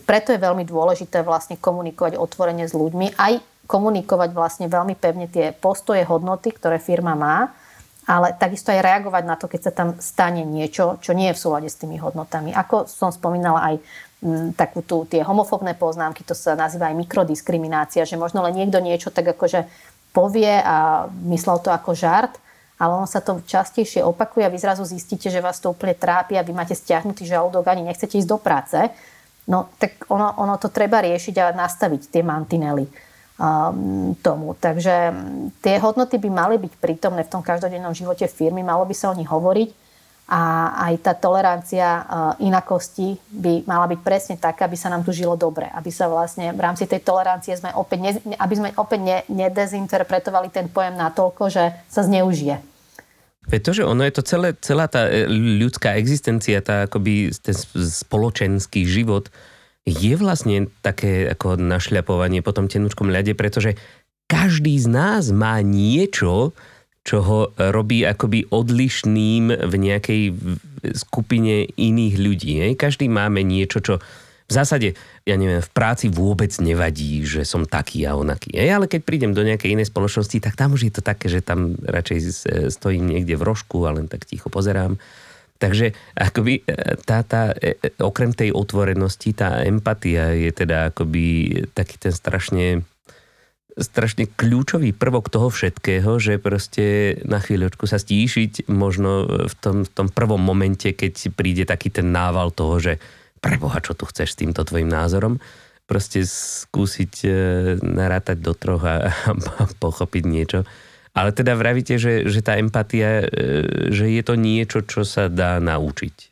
Speaker 4: preto je veľmi dôležité vlastne komunikovať otvorene s ľuďmi, aj komunikovať vlastne veľmi pevne tie postoje, hodnoty, ktoré firma má, ale takisto aj reagovať na to, keď sa tam stane niečo, čo nie je v súlade s tými hodnotami. Ako som spomínala aj m, takú tú, tie homofóbne poznámky, to sa nazýva aj mikrodiskriminácia, že možno len niekto niečo tak akože povie a myslel to ako žart, ale on sa to častejšie opakuje a vy zrazu zistíte, že vás to úplne trápi a vy máte stiahnutý žalúdok ani nechcete ísť do práce. No tak ono, ono to treba riešiť a nastaviť tie mantinely tomu. Takže tie hodnoty by mali byť prítomné v tom každodennom živote firmy, malo by sa o nich hovoriť a aj tá tolerancia inakosti by mala byť presne taká, aby sa nám tu žilo dobre. Aby sa vlastne v rámci tej tolerancie sme opäť, ne, aby sme opäť ne, nedezinterpretovali ten pojem natoľko, že sa zneužije.
Speaker 3: Veď že ono je to celé, celá tá e, ľudská existencia, tá akoby ten spoločenský život je vlastne také ako našľapovanie po tom tenučkom ľade, pretože každý z nás má niečo, čo ho robí akoby odlišným v nejakej skupine iných ľudí. Ne? Každý máme niečo, čo v zásade, ja neviem, v práci vôbec nevadí, že som taký a onaký. Ale keď prídem do nejakej inej spoločnosti, tak tam už je to také, že tam radšej stojím niekde v rožku a len tak ticho pozerám. Takže akoby e, tá, tá, e, e, okrem tej otvorenosti, tá empatia je teda akoby taký ten strašne strašne kľúčový prvok toho všetkého, že proste na chvíľočku sa stíšiť možno v tom, v tom prvom momente, keď príde taký ten nával toho, že preboha, čo tu chceš s týmto tvojim názorom, proste skúsiť e, narátať do troch a, a pochopiť niečo. Ale teda vravíte, že, že tá empatia, e, že je to niečo, čo sa dá naučiť.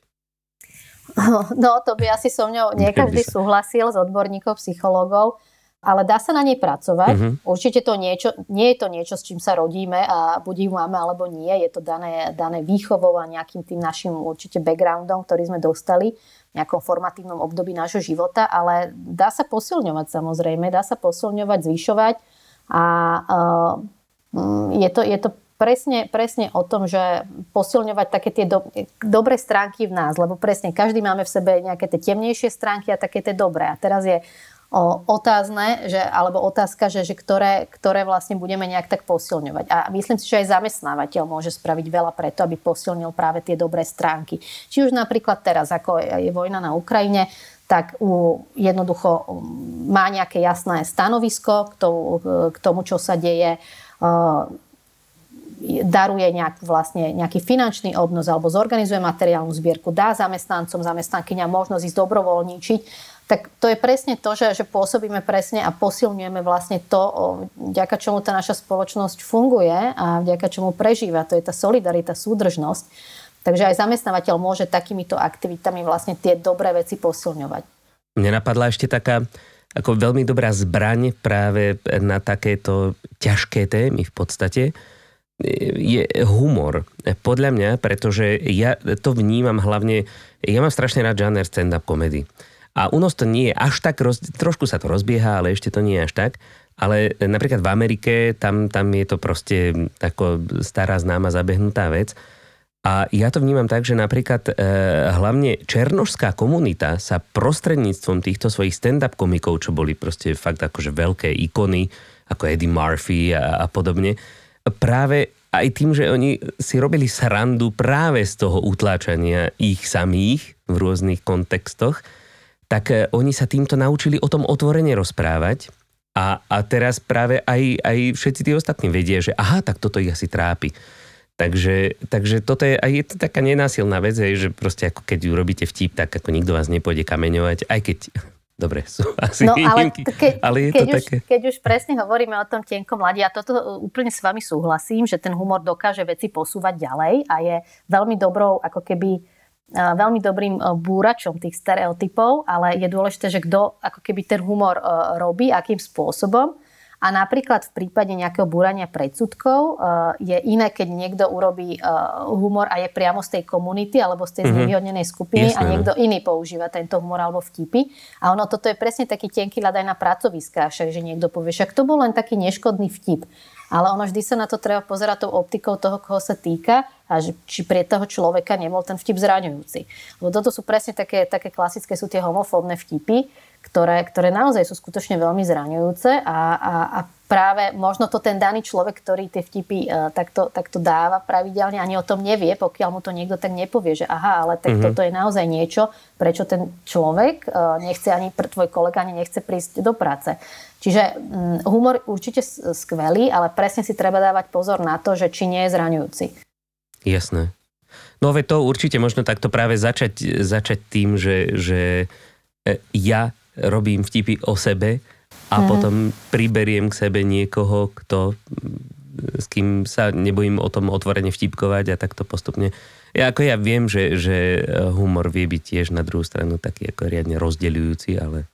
Speaker 4: No, to by asi so mňou nie každý súhlasil z odborníkov, psychológov, ale dá sa na nej pracovať. Uh-huh. Určite to niečo, nie je to niečo, s čím sa rodíme a buď ju máme alebo nie. Je to dané, dané výchovou a nejakým tým našim určite backgroundom, ktorý sme dostali nejakom formatívnom období nášho života, ale dá sa posilňovať samozrejme, dá sa posilňovať, zvyšovať a uh, je, to, je to presne, presne o tom, že posilňovať také tie do, dobré stránky v nás, lebo presne každý máme v sebe nejaké tie temnejšie stránky a také tie dobré. A teraz je o, otázne, že, alebo otázka, že, že ktoré, ktoré vlastne budeme nejak tak posilňovať. A myslím si, že aj zamestnávateľ môže spraviť veľa preto, aby posilnil práve tie dobré stránky. Či už napríklad teraz, ako je vojna na Ukrajine, tak u, jednoducho um, má nejaké jasné stanovisko k tomu, k tomu čo sa deje, uh, daruje nejak, vlastne nejaký finančný obnos alebo zorganizuje materiálnu zbierku, dá zamestnancom, zamestnankyňa možnosť ísť dobrovoľníčiť tak to je presne to, že, že pôsobíme presne a posilňujeme vlastne to, vďaka čomu tá naša spoločnosť funguje a vďaka čomu prežíva. To je tá solidarita, súdržnosť. Takže aj zamestnávateľ môže takýmito aktivitami vlastne tie dobré veci posilňovať.
Speaker 3: Mne napadla ešte taká ako veľmi dobrá zbraň práve na takéto ťažké témy v podstate je humor. Podľa mňa, pretože ja to vnímam hlavne, ja mám strašne rád žáner stand-up komedy. A u nás to nie je až tak, roz, trošku sa to rozbieha, ale ešte to nie je až tak. Ale napríklad v Amerike, tam, tam je to proste ako stará známa zabehnutá vec. A ja to vnímam tak, že napríklad e, hlavne černožská komunita sa prostredníctvom týchto svojich stand-up komikov, čo boli proste fakt akože veľké ikony, ako Eddie Murphy a, a podobne, práve aj tým, že oni si robili srandu práve z toho utláčania ich samých v rôznych kontextoch, tak e, oni sa týmto naučili o tom otvorene rozprávať a, a teraz práve aj, aj všetci tí ostatní vedia, že aha, tak toto ich asi trápi. Takže, takže toto je, aj je to taká nenásilná vec, že proste ako keď urobíte vtip, tak ako nikto vás nepôjde kameňovať, aj keď Dobre, sú asi
Speaker 4: no, ale, ke, ale je keď, to už, také... keď už presne hovoríme o tom tenkom mladí, ja toto úplne s vami súhlasím, že ten humor dokáže veci posúvať ďalej a je veľmi dobrou ako keby veľmi dobrým e, búračom tých stereotypov, ale je dôležité, že kto ako keby ten humor e, robí, akým spôsobom. A napríklad v prípade nejakého búrania predsudkov e, je iné, keď niekto urobí humor a je priamo z tej komunity alebo z tej mm-hmm. znevýhodnenej skupiny Jasné. a niekto iný používa tento humor alebo vtipy. A ono toto je presne taký tenký ľad aj na pracoviskách, že niekto povie, však to bol len taký neškodný vtip. Ale ono vždy sa na to treba pozerať tou optikou toho, koho sa týka a že, či pre toho človeka nebol ten vtip zraňujúci. Lebo toto sú presne také, také klasické, sú tie homofóbne vtipy, ktoré, ktoré naozaj sú skutočne veľmi zraňujúce a, a, a práve možno to ten daný človek, ktorý tie vtipy uh, takto, takto dáva pravidelne, ani o tom nevie, pokiaľ mu to niekto tak nepovie, že aha, ale tak mm-hmm. toto je naozaj niečo, prečo ten človek uh, nechce ani, tvoj kolega ani nechce prísť do práce. Čiže um, humor určite skvelý, ale presne si treba dávať pozor na to, že či nie je zraňujúci.
Speaker 3: Jasné. No ve to určite možno takto práve začať, začať tým, že, že e, ja robím vtipy o sebe a mm. potom priberiem k sebe niekoho, kto s kým sa nebojím o tom otvorene vtipkovať a takto postupne. Ja, ako ja viem, že, že humor vie byť tiež na druhú stranu taký ako riadne rozdeľujúci, ale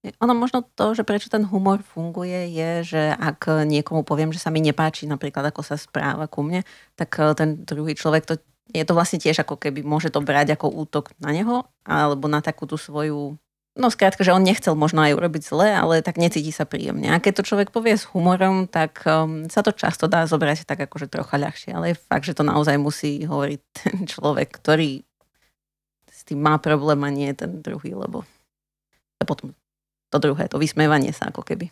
Speaker 2: Ono možno to, že prečo ten humor funguje, je, že ak niekomu poviem, že sa mi nepáči napríklad, ako sa správa ku mne, tak eh, ten druhý človek to je to vlastne tiež ako keby môže to brať ako útok na neho, alebo na takú tú svoju No skrátka, že on nechcel možno aj urobiť zle, ale tak necíti sa príjemne. A keď to človek povie s humorom, tak um, sa to často dá zobrať tak akože trocha ľahšie. Ale je fakt, že to naozaj musí hovoriť ten človek, ktorý s tým má problém a nie ten druhý, lebo a potom to druhé, to vysmievanie sa ako keby.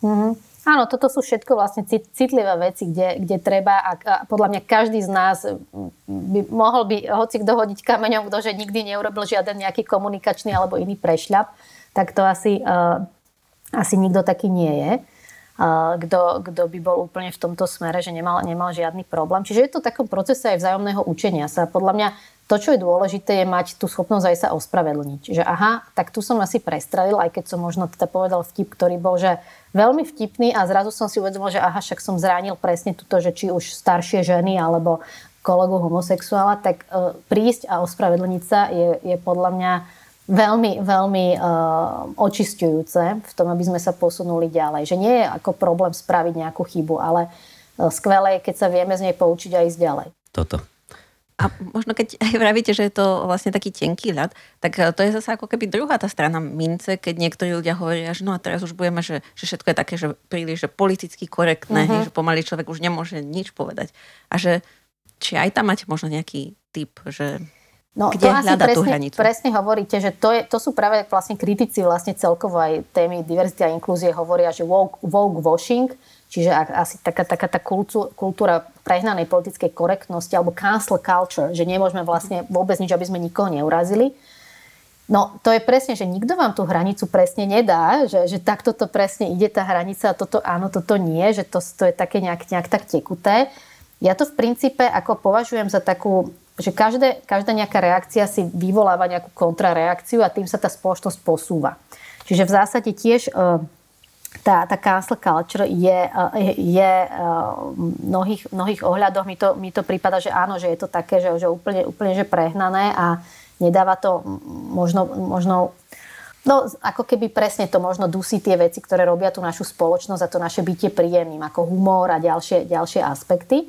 Speaker 4: Mm-hmm. Áno, toto sú všetko vlastne citlivé veci, kde, kde treba a, a podľa mňa každý z nás by mohol by hoci kto kameňom, kto že nikdy neurobil žiaden nejaký komunikačný alebo iný prešľap, tak to asi, uh, asi nikto taký nie je. Uh, kto, by bol úplne v tomto smere, že nemal, nemal žiadny problém. Čiže je to takom procese aj vzájomného učenia sa. Podľa mňa to, čo je dôležité, je mať tú schopnosť aj sa ospravedlniť. Že aha, tak tu som asi prestrelil, aj keď som možno teda povedal vtip, ktorý bol, že veľmi vtipný a zrazu som si uvedomil, že aha, však som zranil presne túto, že či už staršie ženy alebo kolegu homosexuála, tak uh, prísť a ospravedlniť sa je, je podľa mňa veľmi, veľmi uh, očistujúce v tom, aby sme sa posunuli ďalej. Že nie je ako problém spraviť nejakú chybu, ale uh, skvelé je, keď sa vieme z nej poučiť a ísť ďalej.
Speaker 3: Toto.
Speaker 2: A možno keď aj vravíte, že je to vlastne taký tenký ľad, tak e, to je zase ako keby druhá tá strana mince, keď niektorí ľudia hovoria, že no a teraz už budeme, že, že všetko je také, že príliš že politicky korektné, uh-huh. že pomaly človek už nemôže nič povedať. A že či aj tam máte možno nejaký typ, že No, Kde to asi presne, tú hranicu?
Speaker 4: presne hovoríte, že to, je, to sú práve vlastne kritici vlastne celkovo aj témy diverzity a inklúzie hovoria, že woke, woke washing, čiže asi taká, taká tá kultúra prehnanej politickej korektnosti alebo cancel culture, že nemôžeme vlastne vôbec nič, aby sme nikoho neurazili. No to je presne, že nikto vám tú hranicu presne nedá, že, že takto to presne ide tá hranica a toto áno, toto nie, že to, to je také nejak, nejak tak tekuté. Ja to v princípe ako považujem za takú že každé, každá nejaká reakcia si vyvoláva nejakú kontrareakciu a tým sa tá spoločnosť posúva. Čiže v zásade tiež e, tá, tá cancel culture je, e, je e, v mnohých, mnohých ohľadoch, mi to, mi to prípada, že áno, že je to také, že, že úplne, úplne že prehnané a nedáva to možno, možno No, ako keby presne to možno dusí tie veci, ktoré robia tú našu spoločnosť a to naše bytie príjemným, ako humor a ďalšie, ďalšie aspekty.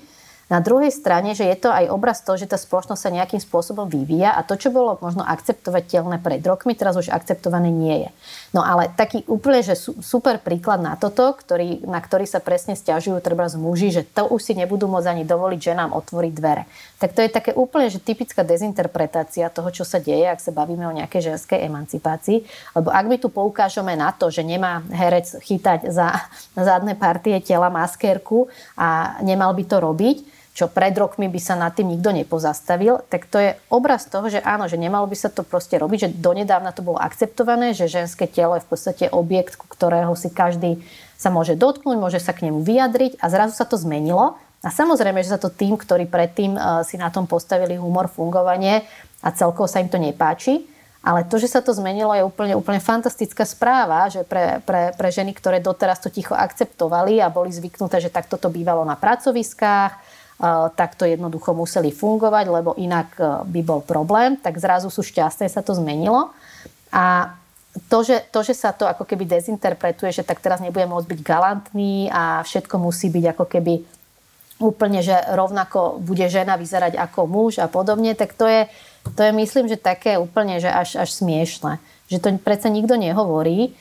Speaker 4: Na druhej strane, že je to aj obraz toho, že tá spoločnosť sa nejakým spôsobom vyvíja a to, čo bolo možno akceptovateľné pred rokmi, teraz už akceptované nie je. No ale taký úplne, že super príklad na toto, ktorý, na ktorý sa presne stiažujú treba z muži, že to už si nebudú môcť ani dovoliť že nám otvoriť dvere. Tak to je také úplne, že typická dezinterpretácia toho, čo sa deje, ak sa bavíme o nejakej ženskej emancipácii. Lebo ak my tu poukážeme na to, že nemá herec chytať za zadné partie tela maskérku a nemal by to robiť, čo pred rokmi by sa nad tým nikto nepozastavil, tak to je obraz toho, že áno, že nemalo by sa to proste robiť, že donedávna to bolo akceptované, že ženské telo je v podstate objekt, ktorého si každý sa môže dotknúť, môže sa k nemu vyjadriť a zrazu sa to zmenilo. A samozrejme, že sa to tým, ktorí predtým uh, si na tom postavili humor, fungovanie a celkovo sa im to nepáči. Ale to, že sa to zmenilo, je úplne, úplne fantastická správa, že pre, pre, pre ženy, ktoré doteraz to ticho akceptovali a boli zvyknuté, že takto to bývalo na pracoviskách, takto jednoducho museli fungovať, lebo inak e, by bol problém, tak zrazu sú šťastné, sa to zmenilo. A to že, to, že sa to ako keby dezinterpretuje, že tak teraz nebude môcť byť galantný a všetko musí byť ako keby úplne, že rovnako bude žena vyzerať ako muž a podobne, tak to je, to je myslím, že také úplne, že až, až smiešne. Že to predsa nikto nehovorí.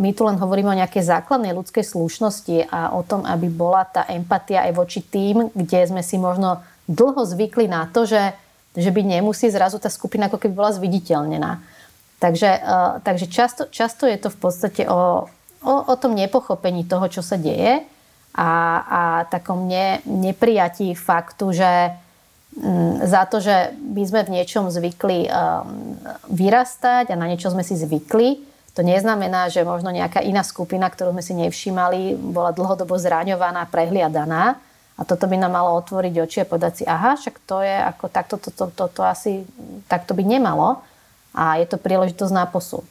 Speaker 4: My tu len hovoríme o nejakej základnej ľudskej slušnosti a o tom, aby bola tá empatia aj voči tým, kde sme si možno dlho zvykli na to, že, že by nemusí zrazu tá skupina ako keby bola zviditeľnená. Takže, takže často, často je to v podstate o, o, o tom nepochopení toho, čo sa deje a, a takom ne, neprijatí faktu, že m, za to, že by sme v niečom zvykli um, vyrastať a na niečo sme si zvykli, to neznamená, že možno nejaká iná skupina, ktorú sme si nevšímali, bola dlhodobo zraňovaná, prehliadaná. A toto by nám malo otvoriť oči a povedať si, aha, však to je ako takto, to, to, to, to asi takto by nemalo. A je to príležitosť na posun.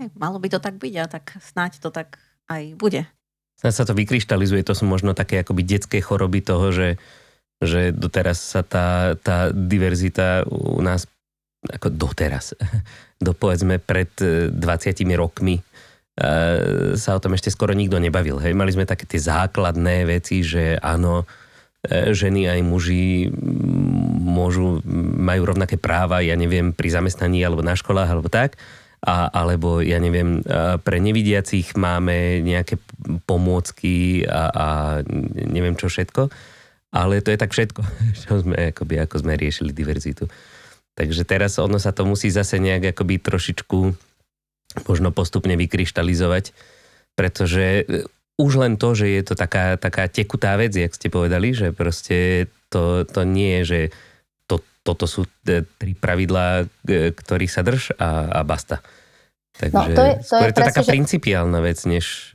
Speaker 2: Hej, malo by to tak byť a tak snáď to tak aj bude.
Speaker 3: Snáď sa to vykryštalizuje, to sú možno také akoby detské choroby toho, že, že doteraz sa tá, tá diverzita u nás ako doteraz, do povedzme pred 20 e, rokmi e, sa o tom ešte skoro nikto nebavil. Hej. Mali sme také tie základné veci, že áno, e, ženy aj muži môžu, majú rovnaké práva, ja neviem, pri zamestnaní alebo na školách alebo tak a, alebo ja neviem, pre nevidiacich máme nejaké pomôcky a, a neviem čo všetko, ale to je tak všetko, čo sme, akoby, ako sme riešili diverzitu. Takže teraz ono sa to musí zase nejak akoby trošičku možno postupne vykryštalizovať, pretože e, už len to, že je to taká, taká tekutá vec, jak ste povedali, že proste to, to nie je, že toto sú tri pravidlá, ktorých sa drž a, a basta. Takže no, to je, to skôr je, je to taká že... principiálna vec, než...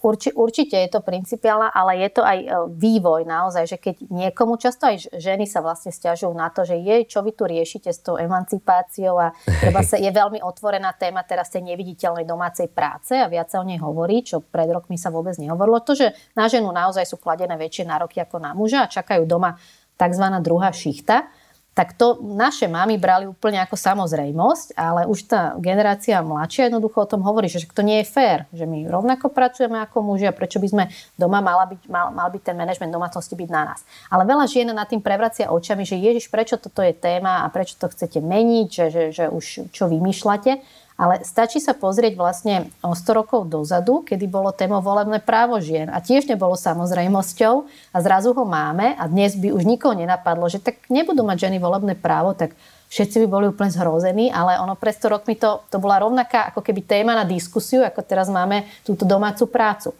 Speaker 4: Urči, určite je to principiálna, ale je to aj e, vývoj naozaj, že keď niekomu, často aj ženy sa vlastne stiažujú na to, že je, čo vy tu riešite s tou emancipáciou a treba sa, je veľmi otvorená téma teraz tej neviditeľnej domácej práce a viac sa o nej hovorí, čo pred rokmi sa vôbec nehovorilo. To, že na ženu naozaj sú kladené väčšie nároky ako na muža a čakajú doma tzv. druhá šichta, tak to naše mamy brali úplne ako samozrejmosť, ale už tá generácia mladšia jednoducho o tom hovorí, že to nie je fér, že my rovnako pracujeme ako muži a prečo by sme doma mala byť, mal, mal byť ten manažment domácnosti byť na nás. Ale veľa žien nad tým prevracia očami, že Ježiš, prečo toto je téma a prečo to chcete meniť, že, že, že už čo vymýšľate. Ale stačí sa pozrieť vlastne o 100 rokov dozadu, kedy bolo témo volebné právo žien. A tiež nebolo samozrejmosťou. A zrazu ho máme a dnes by už nikoho nenapadlo, že tak nebudú mať ženy volebné právo, tak všetci by boli úplne zhrození, ale ono pre 100 rokmi to, to bola rovnaká ako keby téma na diskusiu, ako teraz máme túto domácu prácu.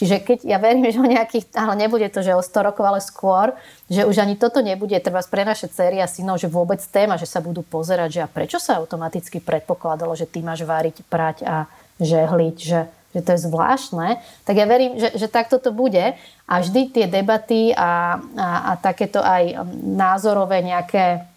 Speaker 4: Čiže keď ja verím, že o nejakých, ale nebude to, že o 100 rokov, ale skôr, že už ani toto nebude treba pre naše cery a synov, že vôbec téma, že sa budú pozerať, že a prečo sa automaticky predpokladalo, že ty máš váriť, prať a žehliť, že, že to je zvláštne, tak ja verím, že, že takto to bude a vždy tie debaty a, a, a takéto aj názorové nejaké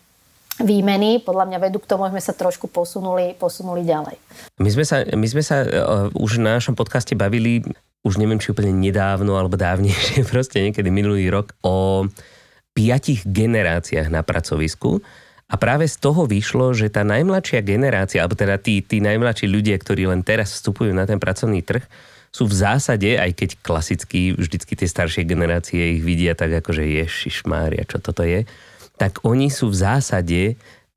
Speaker 4: výmeny, podľa mňa vedú k tomu, sme sa trošku posunuli, posunuli ďalej.
Speaker 3: My sme sa, my sme sa uh, už na našom podcaste bavili už neviem, či úplne nedávno alebo dávnejšie, proste niekedy minulý rok, o piatich generáciách na pracovisku. A práve z toho vyšlo, že tá najmladšia generácia, alebo teda tí, tí najmladší ľudia, ktorí len teraz vstupujú na ten pracovný trh, sú v zásade, aj keď klasicky vždycky tie staršie generácie ich vidia tak ako, že ježiš Mária, čo toto je, tak oni sú v zásade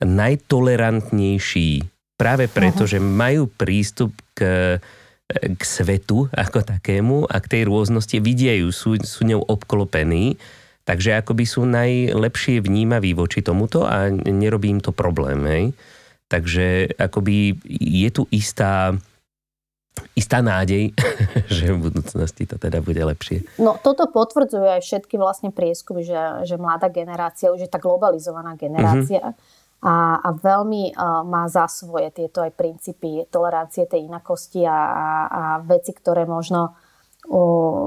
Speaker 3: najtolerantnejší práve preto, uh-huh. že majú prístup k k svetu ako takému a k tej rôznosti vidia ju, sú, sú ňou obklopení, takže akoby sú najlepšie vnímaví voči tomuto a nerobí im to problém. Hej? Takže akoby je tu istá istá nádej, že v budúcnosti to teda bude lepšie.
Speaker 4: No toto potvrdzujú aj všetky vlastne prieskumy, že, že mladá generácia už je tá globalizovaná generácia. Mm-hmm a, a veľmi uh, má za svoje tieto aj princípy tolerancie tej inakosti a, a, a veci, ktoré možno uh,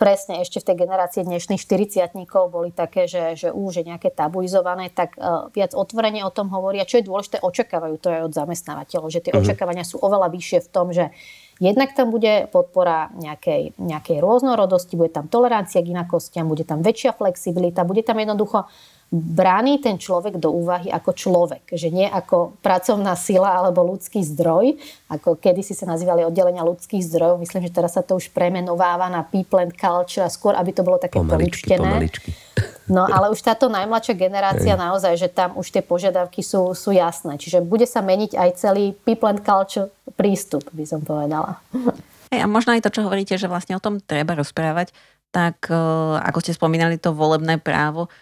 Speaker 4: presne ešte v tej generácii dnešných 40 boli také, že, že už je nejaké tabuizované, tak uh, viac otvorene o tom hovoria. Čo je dôležité, očakávajú to aj od zamestnávateľov, že tie uh-huh. očakávania sú oveľa vyššie v tom, že Jednak tam bude podpora nejakej, nejakej rôznorodosti, bude tam tolerancia k inakostiam, bude tam väčšia flexibilita, bude tam jednoducho bráni ten človek do úvahy ako človek, že nie ako pracovná sila alebo ľudský zdroj, ako kedysi sa nazývali oddelenia ľudských zdrojov. Myslím, že teraz sa to už premenováva na people and culture a skôr, aby to bolo také
Speaker 3: pomaličky, pomaličky.
Speaker 4: No ale už táto najmladšia generácia naozaj, že tam už tie požiadavky sú, sú jasné. Čiže bude sa meniť aj celý people and culture prístup, by som povedala.
Speaker 2: Hey, a možno aj to, čo hovoríte, že vlastne o tom treba rozprávať, tak eh, ako ste spomínali to volebné právo,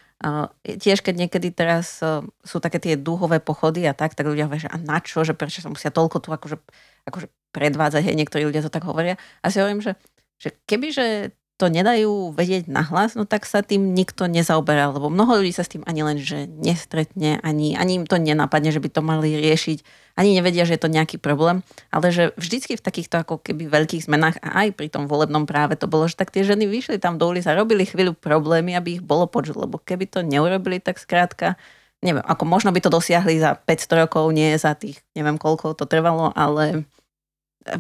Speaker 2: tiež keď niekedy teraz e, sú také tie dúhové pochody a tak, tak ľudia hovoria, že a na čo, že prečo sa musia toľko tu akože, akože predvádzať, hej, niektorí ľudia to tak hovoria. A si hovorím, že, že keby, že to nedajú vedieť nahlas, no tak sa tým nikto nezaoberá, lebo mnoho ľudí sa s tým ani len, že nestretne, ani, ani im to nenapadne, že by to mali riešiť, ani nevedia, že je to nejaký problém, ale že vždycky v takýchto ako keby veľkých zmenách a aj pri tom volebnom práve to bolo, že tak tie ženy vyšli tam do ulic a robili chvíľu problémy, aby ich bolo počuť, lebo keby to neurobili, tak skrátka, neviem, ako možno by to dosiahli za 500 rokov, nie za tých, neviem koľko to trvalo, ale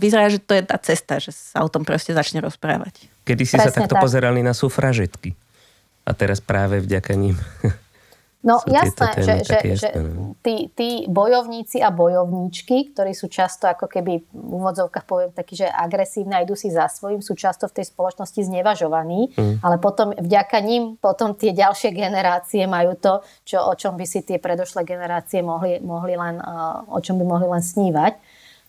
Speaker 2: vyzerá, že to je tá cesta, že sa o tom proste začne rozprávať.
Speaker 3: Kedy si Presne sa takto tak. pozerali na sufražetky. A teraz práve vďaka ním
Speaker 4: No jasné, že, že, že no. tí, tí bojovníci a bojovníčky, ktorí sú často ako keby v úvodzovkách poviem taký, že agresívne idú si za svojím, sú často v tej spoločnosti znevažovaní, mm. ale potom vďaka ním potom tie ďalšie generácie majú to, čo, o čom by si tie predošlé generácie mohli, mohli len, o čom by mohli len snívať.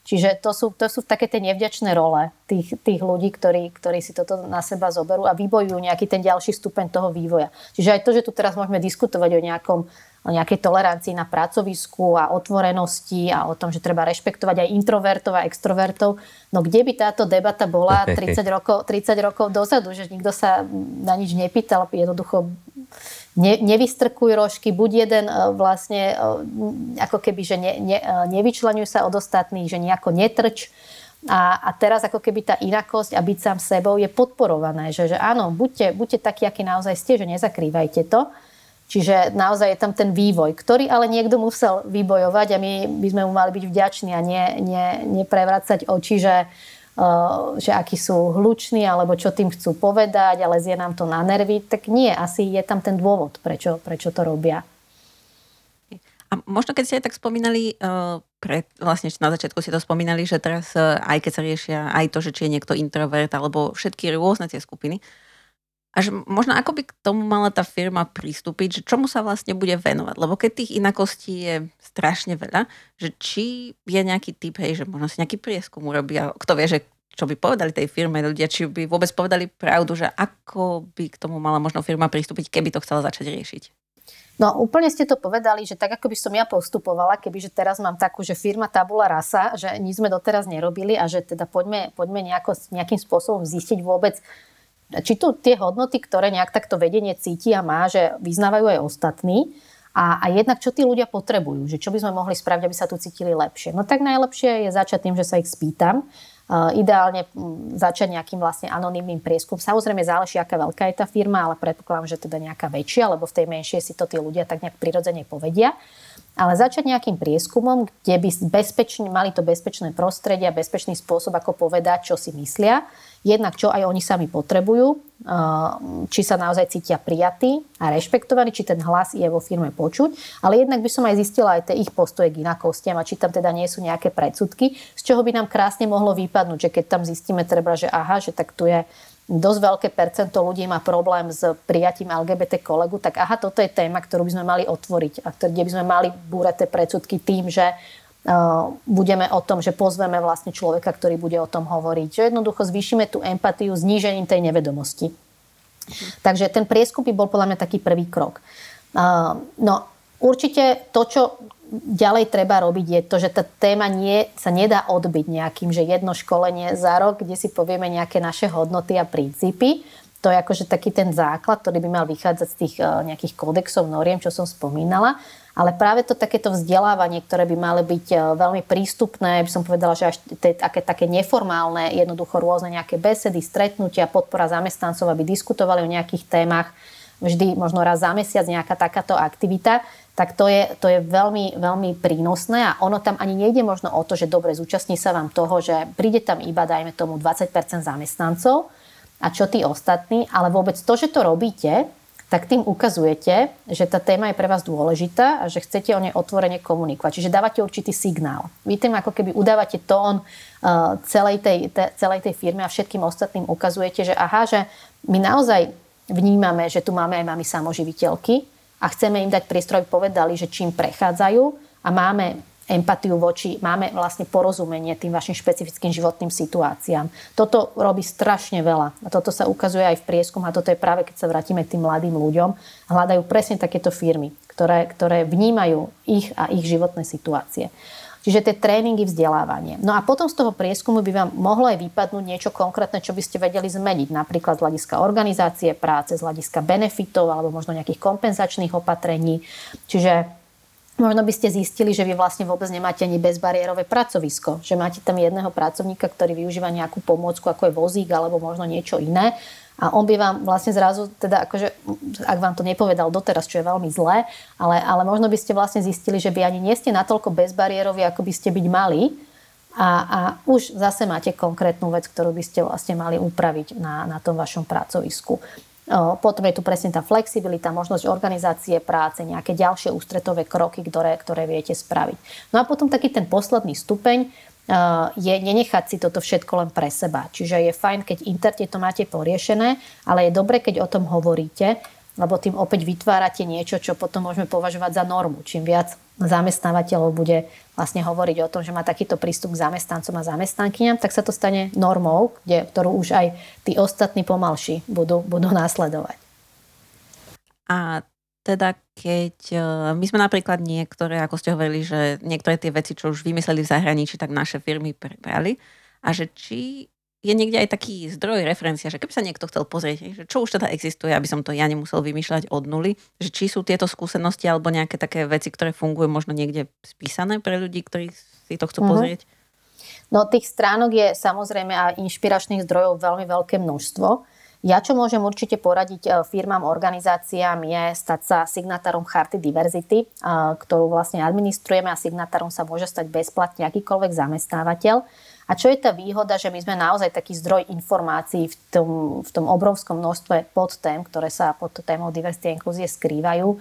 Speaker 4: Čiže to sú, to sú také tie nevďačné role tých, tých ľudí, ktorí, ktorí si toto na seba zoberú a vybojujú nejaký ten ďalší stupeň toho vývoja. Čiže aj to, že tu teraz môžeme diskutovať o nejakom o nejakej tolerancii na pracovisku a otvorenosti a o tom, že treba rešpektovať aj introvertov a extrovertov. No kde by táto debata bola 30 rokov, 30 rokov dozadu, že nikto sa na nič nepýtal, jednoducho ne, nevystrkuj rožky, buď jeden e, vlastne e, ako keby, že ne, ne, e, nevyčlenuj sa od ostatných, že nejako netrč. A, a teraz ako keby tá inakosť a byť sám sebou je podporované, že, že áno, buďte, buďte takí, akí naozaj ste, že nezakrývajte to. Čiže naozaj je tam ten vývoj, ktorý ale niekto musel vybojovať a my by sme mu mali byť vďační a nie, nie, neprevracať oči, že, uh, že akí sú hluční alebo čo tým chcú povedať, ale zje nám to na nervy. Tak nie, asi je tam ten dôvod, prečo, prečo to robia.
Speaker 2: A možno keď ste aj tak spomínali, uh, pre, vlastne na začiatku ste to spomínali, že teraz uh, aj keď sa riešia aj to, že či je niekto introvert alebo všetky rôzne tie skupiny, a že možno ako by k tomu mala tá firma pristúpiť, že čomu sa vlastne bude venovať. Lebo keď tých inakostí je strašne veľa, že či je nejaký typ, hej, že možno si nejaký prieskum urobí a kto vie, že čo by povedali tej firme ľudia, či by vôbec povedali pravdu, že ako by k tomu mala možno firma pristúpiť, keby to chcela začať riešiť.
Speaker 4: No úplne ste to povedali, že tak ako by som ja postupovala, kebyže teraz mám takú, že firma tabula rasa, že nič sme doteraz nerobili a že teda poďme, poďme nejako, nejakým spôsobom zistiť vôbec, či tu tie hodnoty, ktoré nejak takto vedenie cíti a má, že vyznávajú aj ostatní, a, a jednak, čo tí ľudia potrebujú, že čo by sme mohli spraviť, aby sa tu cítili lepšie. No tak najlepšie je začať tým, že sa ich spýtam. Ideálne začať nejakým vlastne anonymným prieskum. Samozrejme záleží, aká veľká je tá firma, ale predpokladám, že teda nejaká väčšia, lebo v tej menšej si to tí ľudia tak nejak prirodzene povedia. Ale začať nejakým prieskumom, kde by bezpečne, mali to bezpečné prostredie a bezpečný spôsob, ako povedať, čo si myslia jednak čo aj oni sami potrebujú, či sa naozaj cítia prijatí a rešpektovaní, či ten hlas je vo firme počuť, ale jednak by som aj zistila aj tie ich postoje k inakostiam a či tam teda nie sú nejaké predsudky, z čoho by nám krásne mohlo vypadnúť, že keď tam zistíme treba, že aha, že tak tu je dosť veľké percento ľudí má problém s prijatím LGBT kolegu, tak aha, toto je téma, ktorú by sme mali otvoriť a kde by sme mali búrať tie predsudky tým, že budeme o tom, že pozveme vlastne človeka, ktorý bude o tom hovoriť. Že jednoducho zvýšime tú empatiu znížením tej nevedomosti. Takže ten prieskum by bol podľa mňa taký prvý krok. No určite to, čo ďalej treba robiť, je to, že tá téma nie, sa nedá odbiť nejakým, že jedno školenie za rok, kde si povieme nejaké naše hodnoty a princípy. To je akože taký ten základ, ktorý by mal vychádzať z tých nejakých kódexov noriem, čo som spomínala ale práve to takéto vzdelávanie, ktoré by mali byť e, veľmi prístupné, by som povedala, že až také, také neformálne, jednoducho rôzne nejaké besedy, stretnutia, podpora zamestnancov, aby diskutovali o nejakých témach, vždy možno raz za mesiac nejaká takáto aktivita, tak to je, to je veľmi, veľmi prínosné. A ono tam ani nejde možno o to, že dobre, zúčastní sa vám toho, že príde tam iba, dajme tomu, 20% zamestnancov a čo tí ostatní, ale vôbec to, že to robíte, tak tým ukazujete, že tá téma je pre vás dôležitá a že chcete o nej otvorene komunikovať. Čiže dávate určitý signál. Vy tým ako keby udávate tón uh, celej tej, te, celej tej firmy a všetkým ostatným ukazujete, že aha, že my naozaj vnímame, že tu máme aj mami samoživiteľky a chceme im dať aby povedali, že čím prechádzajú a máme empatiu voči, máme vlastne porozumenie tým vašim špecifickým životným situáciám. Toto robí strašne veľa. A toto sa ukazuje aj v prieskum a toto je práve, keď sa vrátime k tým mladým ľuďom. Hľadajú presne takéto firmy, ktoré, ktoré vnímajú ich a ich životné situácie. Čiže tie tréningy, vzdelávanie. No a potom z toho prieskumu by vám mohlo aj vypadnúť niečo konkrétne, čo by ste vedeli zmeniť. Napríklad z hľadiska organizácie práce, z hľadiska benefitov alebo možno nejakých kompenzačných opatrení. Čiže Možno by ste zistili, že vy vlastne vôbec nemáte ani bezbariérové pracovisko, že máte tam jedného pracovníka, ktorý využíva nejakú pomôcku, ako je vozík alebo možno niečo iné. A on by vám vlastne zrazu, teda akože, ak vám to nepovedal doteraz, čo je veľmi zlé, ale, ale možno by ste vlastne zistili, že by ani nie ste natoľko bezbariérovi, ako by ste byť mali. A, a už zase máte konkrétnu vec, ktorú by ste vlastne mali upraviť na, na tom vašom pracovisku. Potom je tu presne tá flexibilita, možnosť organizácie práce, nejaké ďalšie ústretové kroky, ktoré, ktoré viete spraviť. No a potom taký ten posledný stupeň je nenechať si toto všetko len pre seba. Čiže je fajn, keď interne to máte poriešené, ale je dobre, keď o tom hovoríte, lebo tým opäť vytvárate niečo, čo potom môžeme považovať za normu. Čím viac zamestnávateľov bude vlastne hovoriť o tom, že má takýto prístup k zamestnancom a zamestnankyňam, tak sa to stane normou, kde, ktorú už aj tí ostatní pomalší budú, budú následovať.
Speaker 2: A teda keď e, my sme napríklad niektoré, ako ste hovorili, že niektoré tie veci, čo už vymysleli v zahraničí, tak naše firmy prebrali. A že či je niekde aj taký zdroj referencia, že keby sa niekto chcel pozrieť, že čo už teda existuje, aby som to ja nemusel vymýšľať od nuly, že či sú tieto skúsenosti alebo nejaké také veci, ktoré fungujú možno niekde spísané pre ľudí, ktorí si to chcú uh-huh. pozrieť?
Speaker 4: No tých stránok je samozrejme a inšpiračných zdrojov veľmi veľké množstvo. Ja čo môžem určite poradiť e, firmám, organizáciám je stať sa signatárom Charty Diverzity, e, ktorú vlastne administrujeme a signatárom sa môže stať bezplatne akýkoľvek zamestnávateľ. A čo je tá výhoda, že my sme naozaj taký zdroj informácií v tom, v tom obrovskom množstve podtém, ktoré sa pod témou diversity a inklúzie skrývajú. E,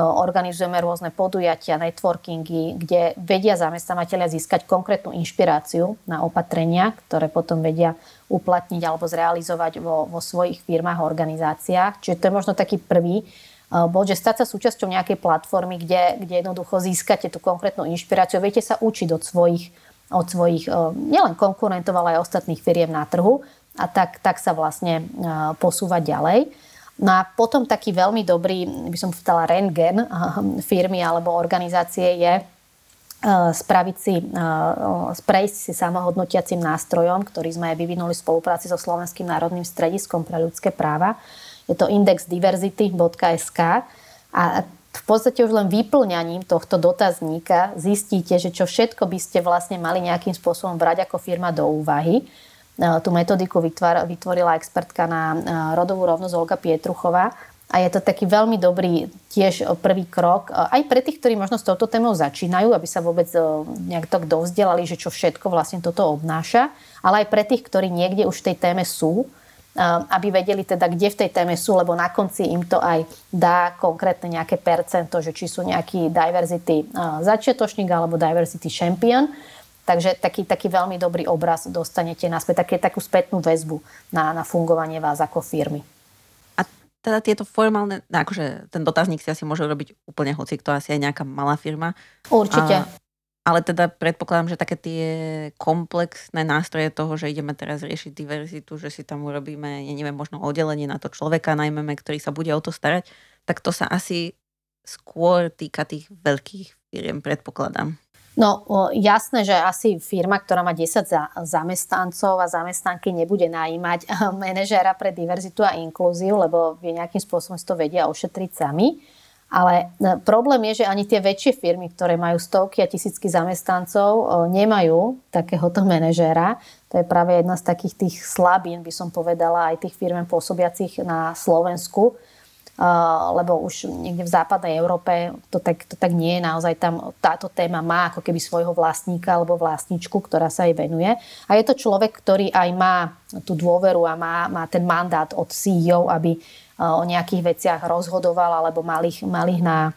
Speaker 4: organizujeme rôzne podujatia, networkingy, kde vedia zamestnávateľia získať konkrétnu inšpiráciu na opatrenia, ktoré potom vedia uplatniť alebo zrealizovať vo, vo svojich firmách, organizáciách. Čiže to je možno taký prvý e, bod, že stať sa súčasťou nejakej platformy, kde, kde jednoducho získate tú konkrétnu inšpiráciu, viete sa učiť od svojich od svojich eh, nielen konkurentov, ale aj ostatných firiem na trhu a tak, tak sa vlastne eh, posúvať ďalej. No a potom taký veľmi dobrý, by som povedala, rengen eh, firmy alebo organizácie je spraviť si, sprejsť si samohodnotiacim nástrojom, ktorý sme vyvinuli v spolupráci so Slovenským národným strediskom pre ľudské práva. Je to indexdiverzity.sk a v podstate už len vyplňaním tohto dotazníka zistíte, že čo všetko by ste vlastne mali nejakým spôsobom brať ako firma do úvahy. E, tú metodiku vytvorila expertka na e, rodovú rovnosť Olga Pietruchová a je to taký veľmi dobrý tiež prvý krok e, aj pre tých, ktorí možno s touto témou začínajú, aby sa vôbec nejak tak dovzdelali, že čo všetko vlastne toto obnáša, ale aj pre tých, ktorí niekde už v tej téme sú aby vedeli teda, kde v tej téme sú, lebo na konci im to aj dá konkrétne nejaké percento, že či sú nejaký diversity začiatočník alebo diversity champion. Takže taký, taký veľmi dobrý obraz dostanete naspäť, také, takú spätnú väzbu na, na fungovanie vás ako firmy.
Speaker 2: A teda tieto formálne, akože ten dotazník si asi môže robiť úplne hoci, kto asi aj nejaká malá firma.
Speaker 4: Určite.
Speaker 2: A ale teda predpokladám, že také tie komplexné nástroje toho, že ideme teraz riešiť diverzitu, že si tam urobíme, ja neviem, možno oddelenie na to človeka najmä, ktorý sa bude o to starať, tak to sa asi skôr týka tých veľkých firiem, predpokladám.
Speaker 4: No jasné, že asi firma, ktorá má 10 zamestnancov a zamestnanky nebude najímať manažéra pre diverzitu a inklúziu, lebo nejakým spôsobom si to vedia ošetriť sami. Ale e, problém je, že ani tie väčšie firmy, ktoré majú stovky a tisícky zamestnancov, e, nemajú takéhoto manažéra. To je práve jedna z takých tých slabín, by som povedala, aj tých firm pôsobiacich na Slovensku, e, lebo už niekde v západnej Európe to tak, to tak nie je. Naozaj tam táto téma má ako keby svojho vlastníka alebo vlastničku, ktorá sa jej venuje. A je to človek, ktorý aj má tú dôveru a má, má ten mandát od CEO, aby o nejakých veciach rozhodoval alebo mal ich, mal ich na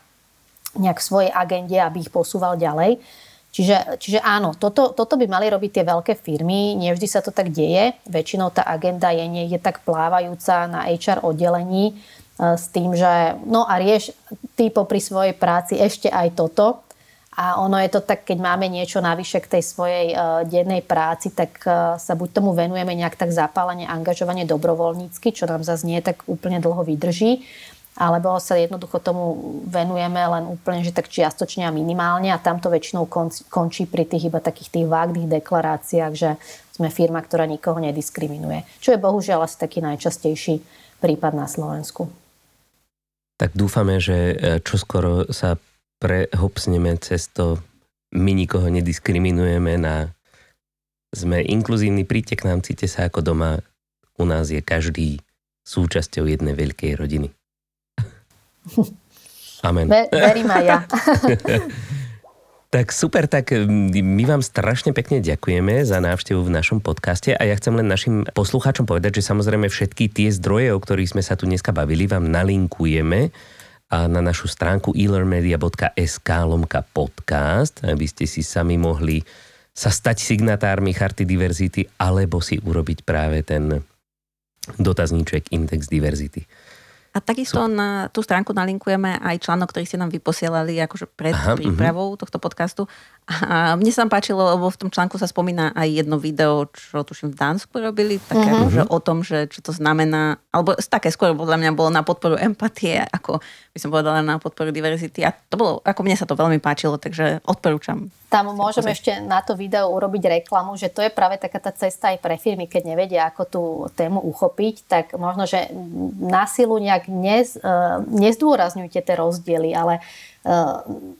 Speaker 4: nejak svojej agende, aby ich posúval ďalej. Čiže, čiže áno, toto, toto by mali robiť tie veľké firmy, nevždy sa to tak deje, väčšinou tá agenda je niekde tak plávajúca na HR oddelení e, s tým, že no a rieš ty popri svojej práci ešte aj toto, a ono je to tak, keď máme niečo navyše k tej svojej uh, dennej práci, tak uh, sa buď tomu venujeme nejak tak zapálenie, angažovanie dobrovoľnícky, čo nám zase nie tak úplne dlho vydrží, alebo sa jednoducho tomu venujeme len úplne, že tak čiastočne a minimálne a tam to väčšinou končí, pri tých iba takých tých vágnych deklaráciách, že sme firma, ktorá nikoho nediskriminuje. Čo je bohužiaľ asi taký najčastejší prípad na Slovensku.
Speaker 3: Tak dúfame, že e, čoskoro sa prehopsneme cez to, my nikoho nediskriminujeme na sme inkluzívni, príďte k nám, cíte sa ako doma. U nás je každý súčasťou jednej veľkej rodiny. Amen.
Speaker 4: Ver, verím aj ja.
Speaker 3: Tak super, tak my vám strašne pekne ďakujeme za návštevu v našom podcaste a ja chcem len našim poslucháčom povedať, že samozrejme všetky tie zdroje, o ktorých sme sa tu dneska bavili, vám nalinkujeme na našu stránku elearnmedia.sk lomka podcast, aby ste si sami mohli sa stať signatármi Charty diverzity alebo si urobiť práve ten dotazníček Index diverzity.
Speaker 2: A takisto na tú stránku nalinkujeme aj článok, ktorý ste nám vyposielali akože pred Aha, prípravou uh-huh. tohto podcastu. A mne sa páčilo, lebo v tom článku sa spomína aj jedno video, čo tuším v Dánsku robili, také uh-huh. akože o tom, že čo to znamená, alebo také skôr podľa mňa bolo na podporu empatie, ako by som povedala na podporu diverzity. A to bolo, ako mne sa to veľmi páčilo, takže odporúčam.
Speaker 4: Tam môžeme ešte na to video urobiť reklamu, že to je práve taká tá cesta aj pre firmy, keď nevedia, ako tú tému uchopiť, tak možno, že na silu nejak nez, uh, nezdôrazňujte tie rozdiely, ale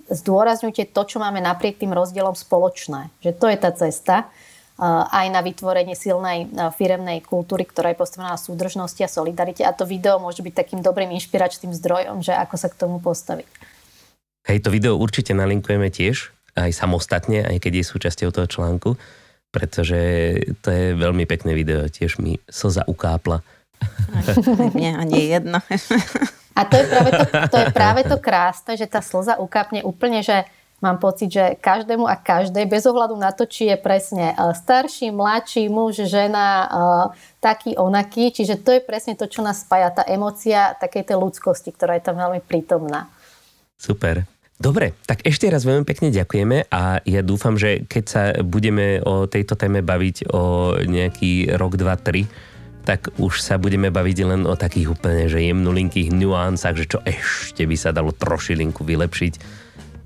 Speaker 4: zdôrazňujte to, čo máme napriek tým rozdielom spoločné. Že to je tá cesta uh, aj na vytvorenie silnej uh, firemnej kultúry, ktorá je postavená na súdržnosti a solidarite. A to video môže byť takým dobrým inšpiračným zdrojom, že ako sa k tomu postaviť.
Speaker 3: Hej, to video určite nalinkujeme tiež aj samostatne, aj keď je súčasťou toho článku, pretože to je veľmi pekné video, tiež mi slza ukápla.
Speaker 2: Nie, ani jedna.
Speaker 4: A to je práve to, to, je práve to krásne, že tá slza ukápne úplne, že mám pocit, že každému a každej, bez ohľadu na to, či je presne e, starší, mladší, muž, žena, e, taký, onaký. Čiže to je presne to, čo nás spája, tá emocia takej tej ľudskosti, ktorá je tam veľmi prítomná.
Speaker 3: Super. Dobre, tak ešte raz veľmi pekne ďakujeme a ja dúfam, že keď sa budeme o tejto téme baviť o nejaký rok, dva, tri, tak už sa budeme baviť len o takých úplne že jemnulinkých nuánsach, že čo ešte by sa dalo trošilinku vylepšiť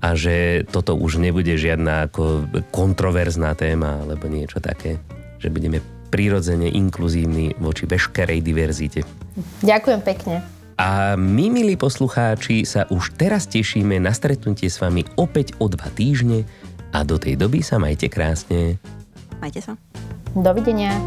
Speaker 3: a že toto už nebude žiadna ako kontroverzná téma alebo niečo také, že budeme prirodzene inkluzívni voči veškerej diverzite.
Speaker 4: Ďakujem pekne.
Speaker 3: A my, milí poslucháči, sa už teraz tešíme na stretnutie s vami opäť o dva týždne a do tej doby sa majte krásne.
Speaker 2: Majte sa.
Speaker 4: Dovidenia.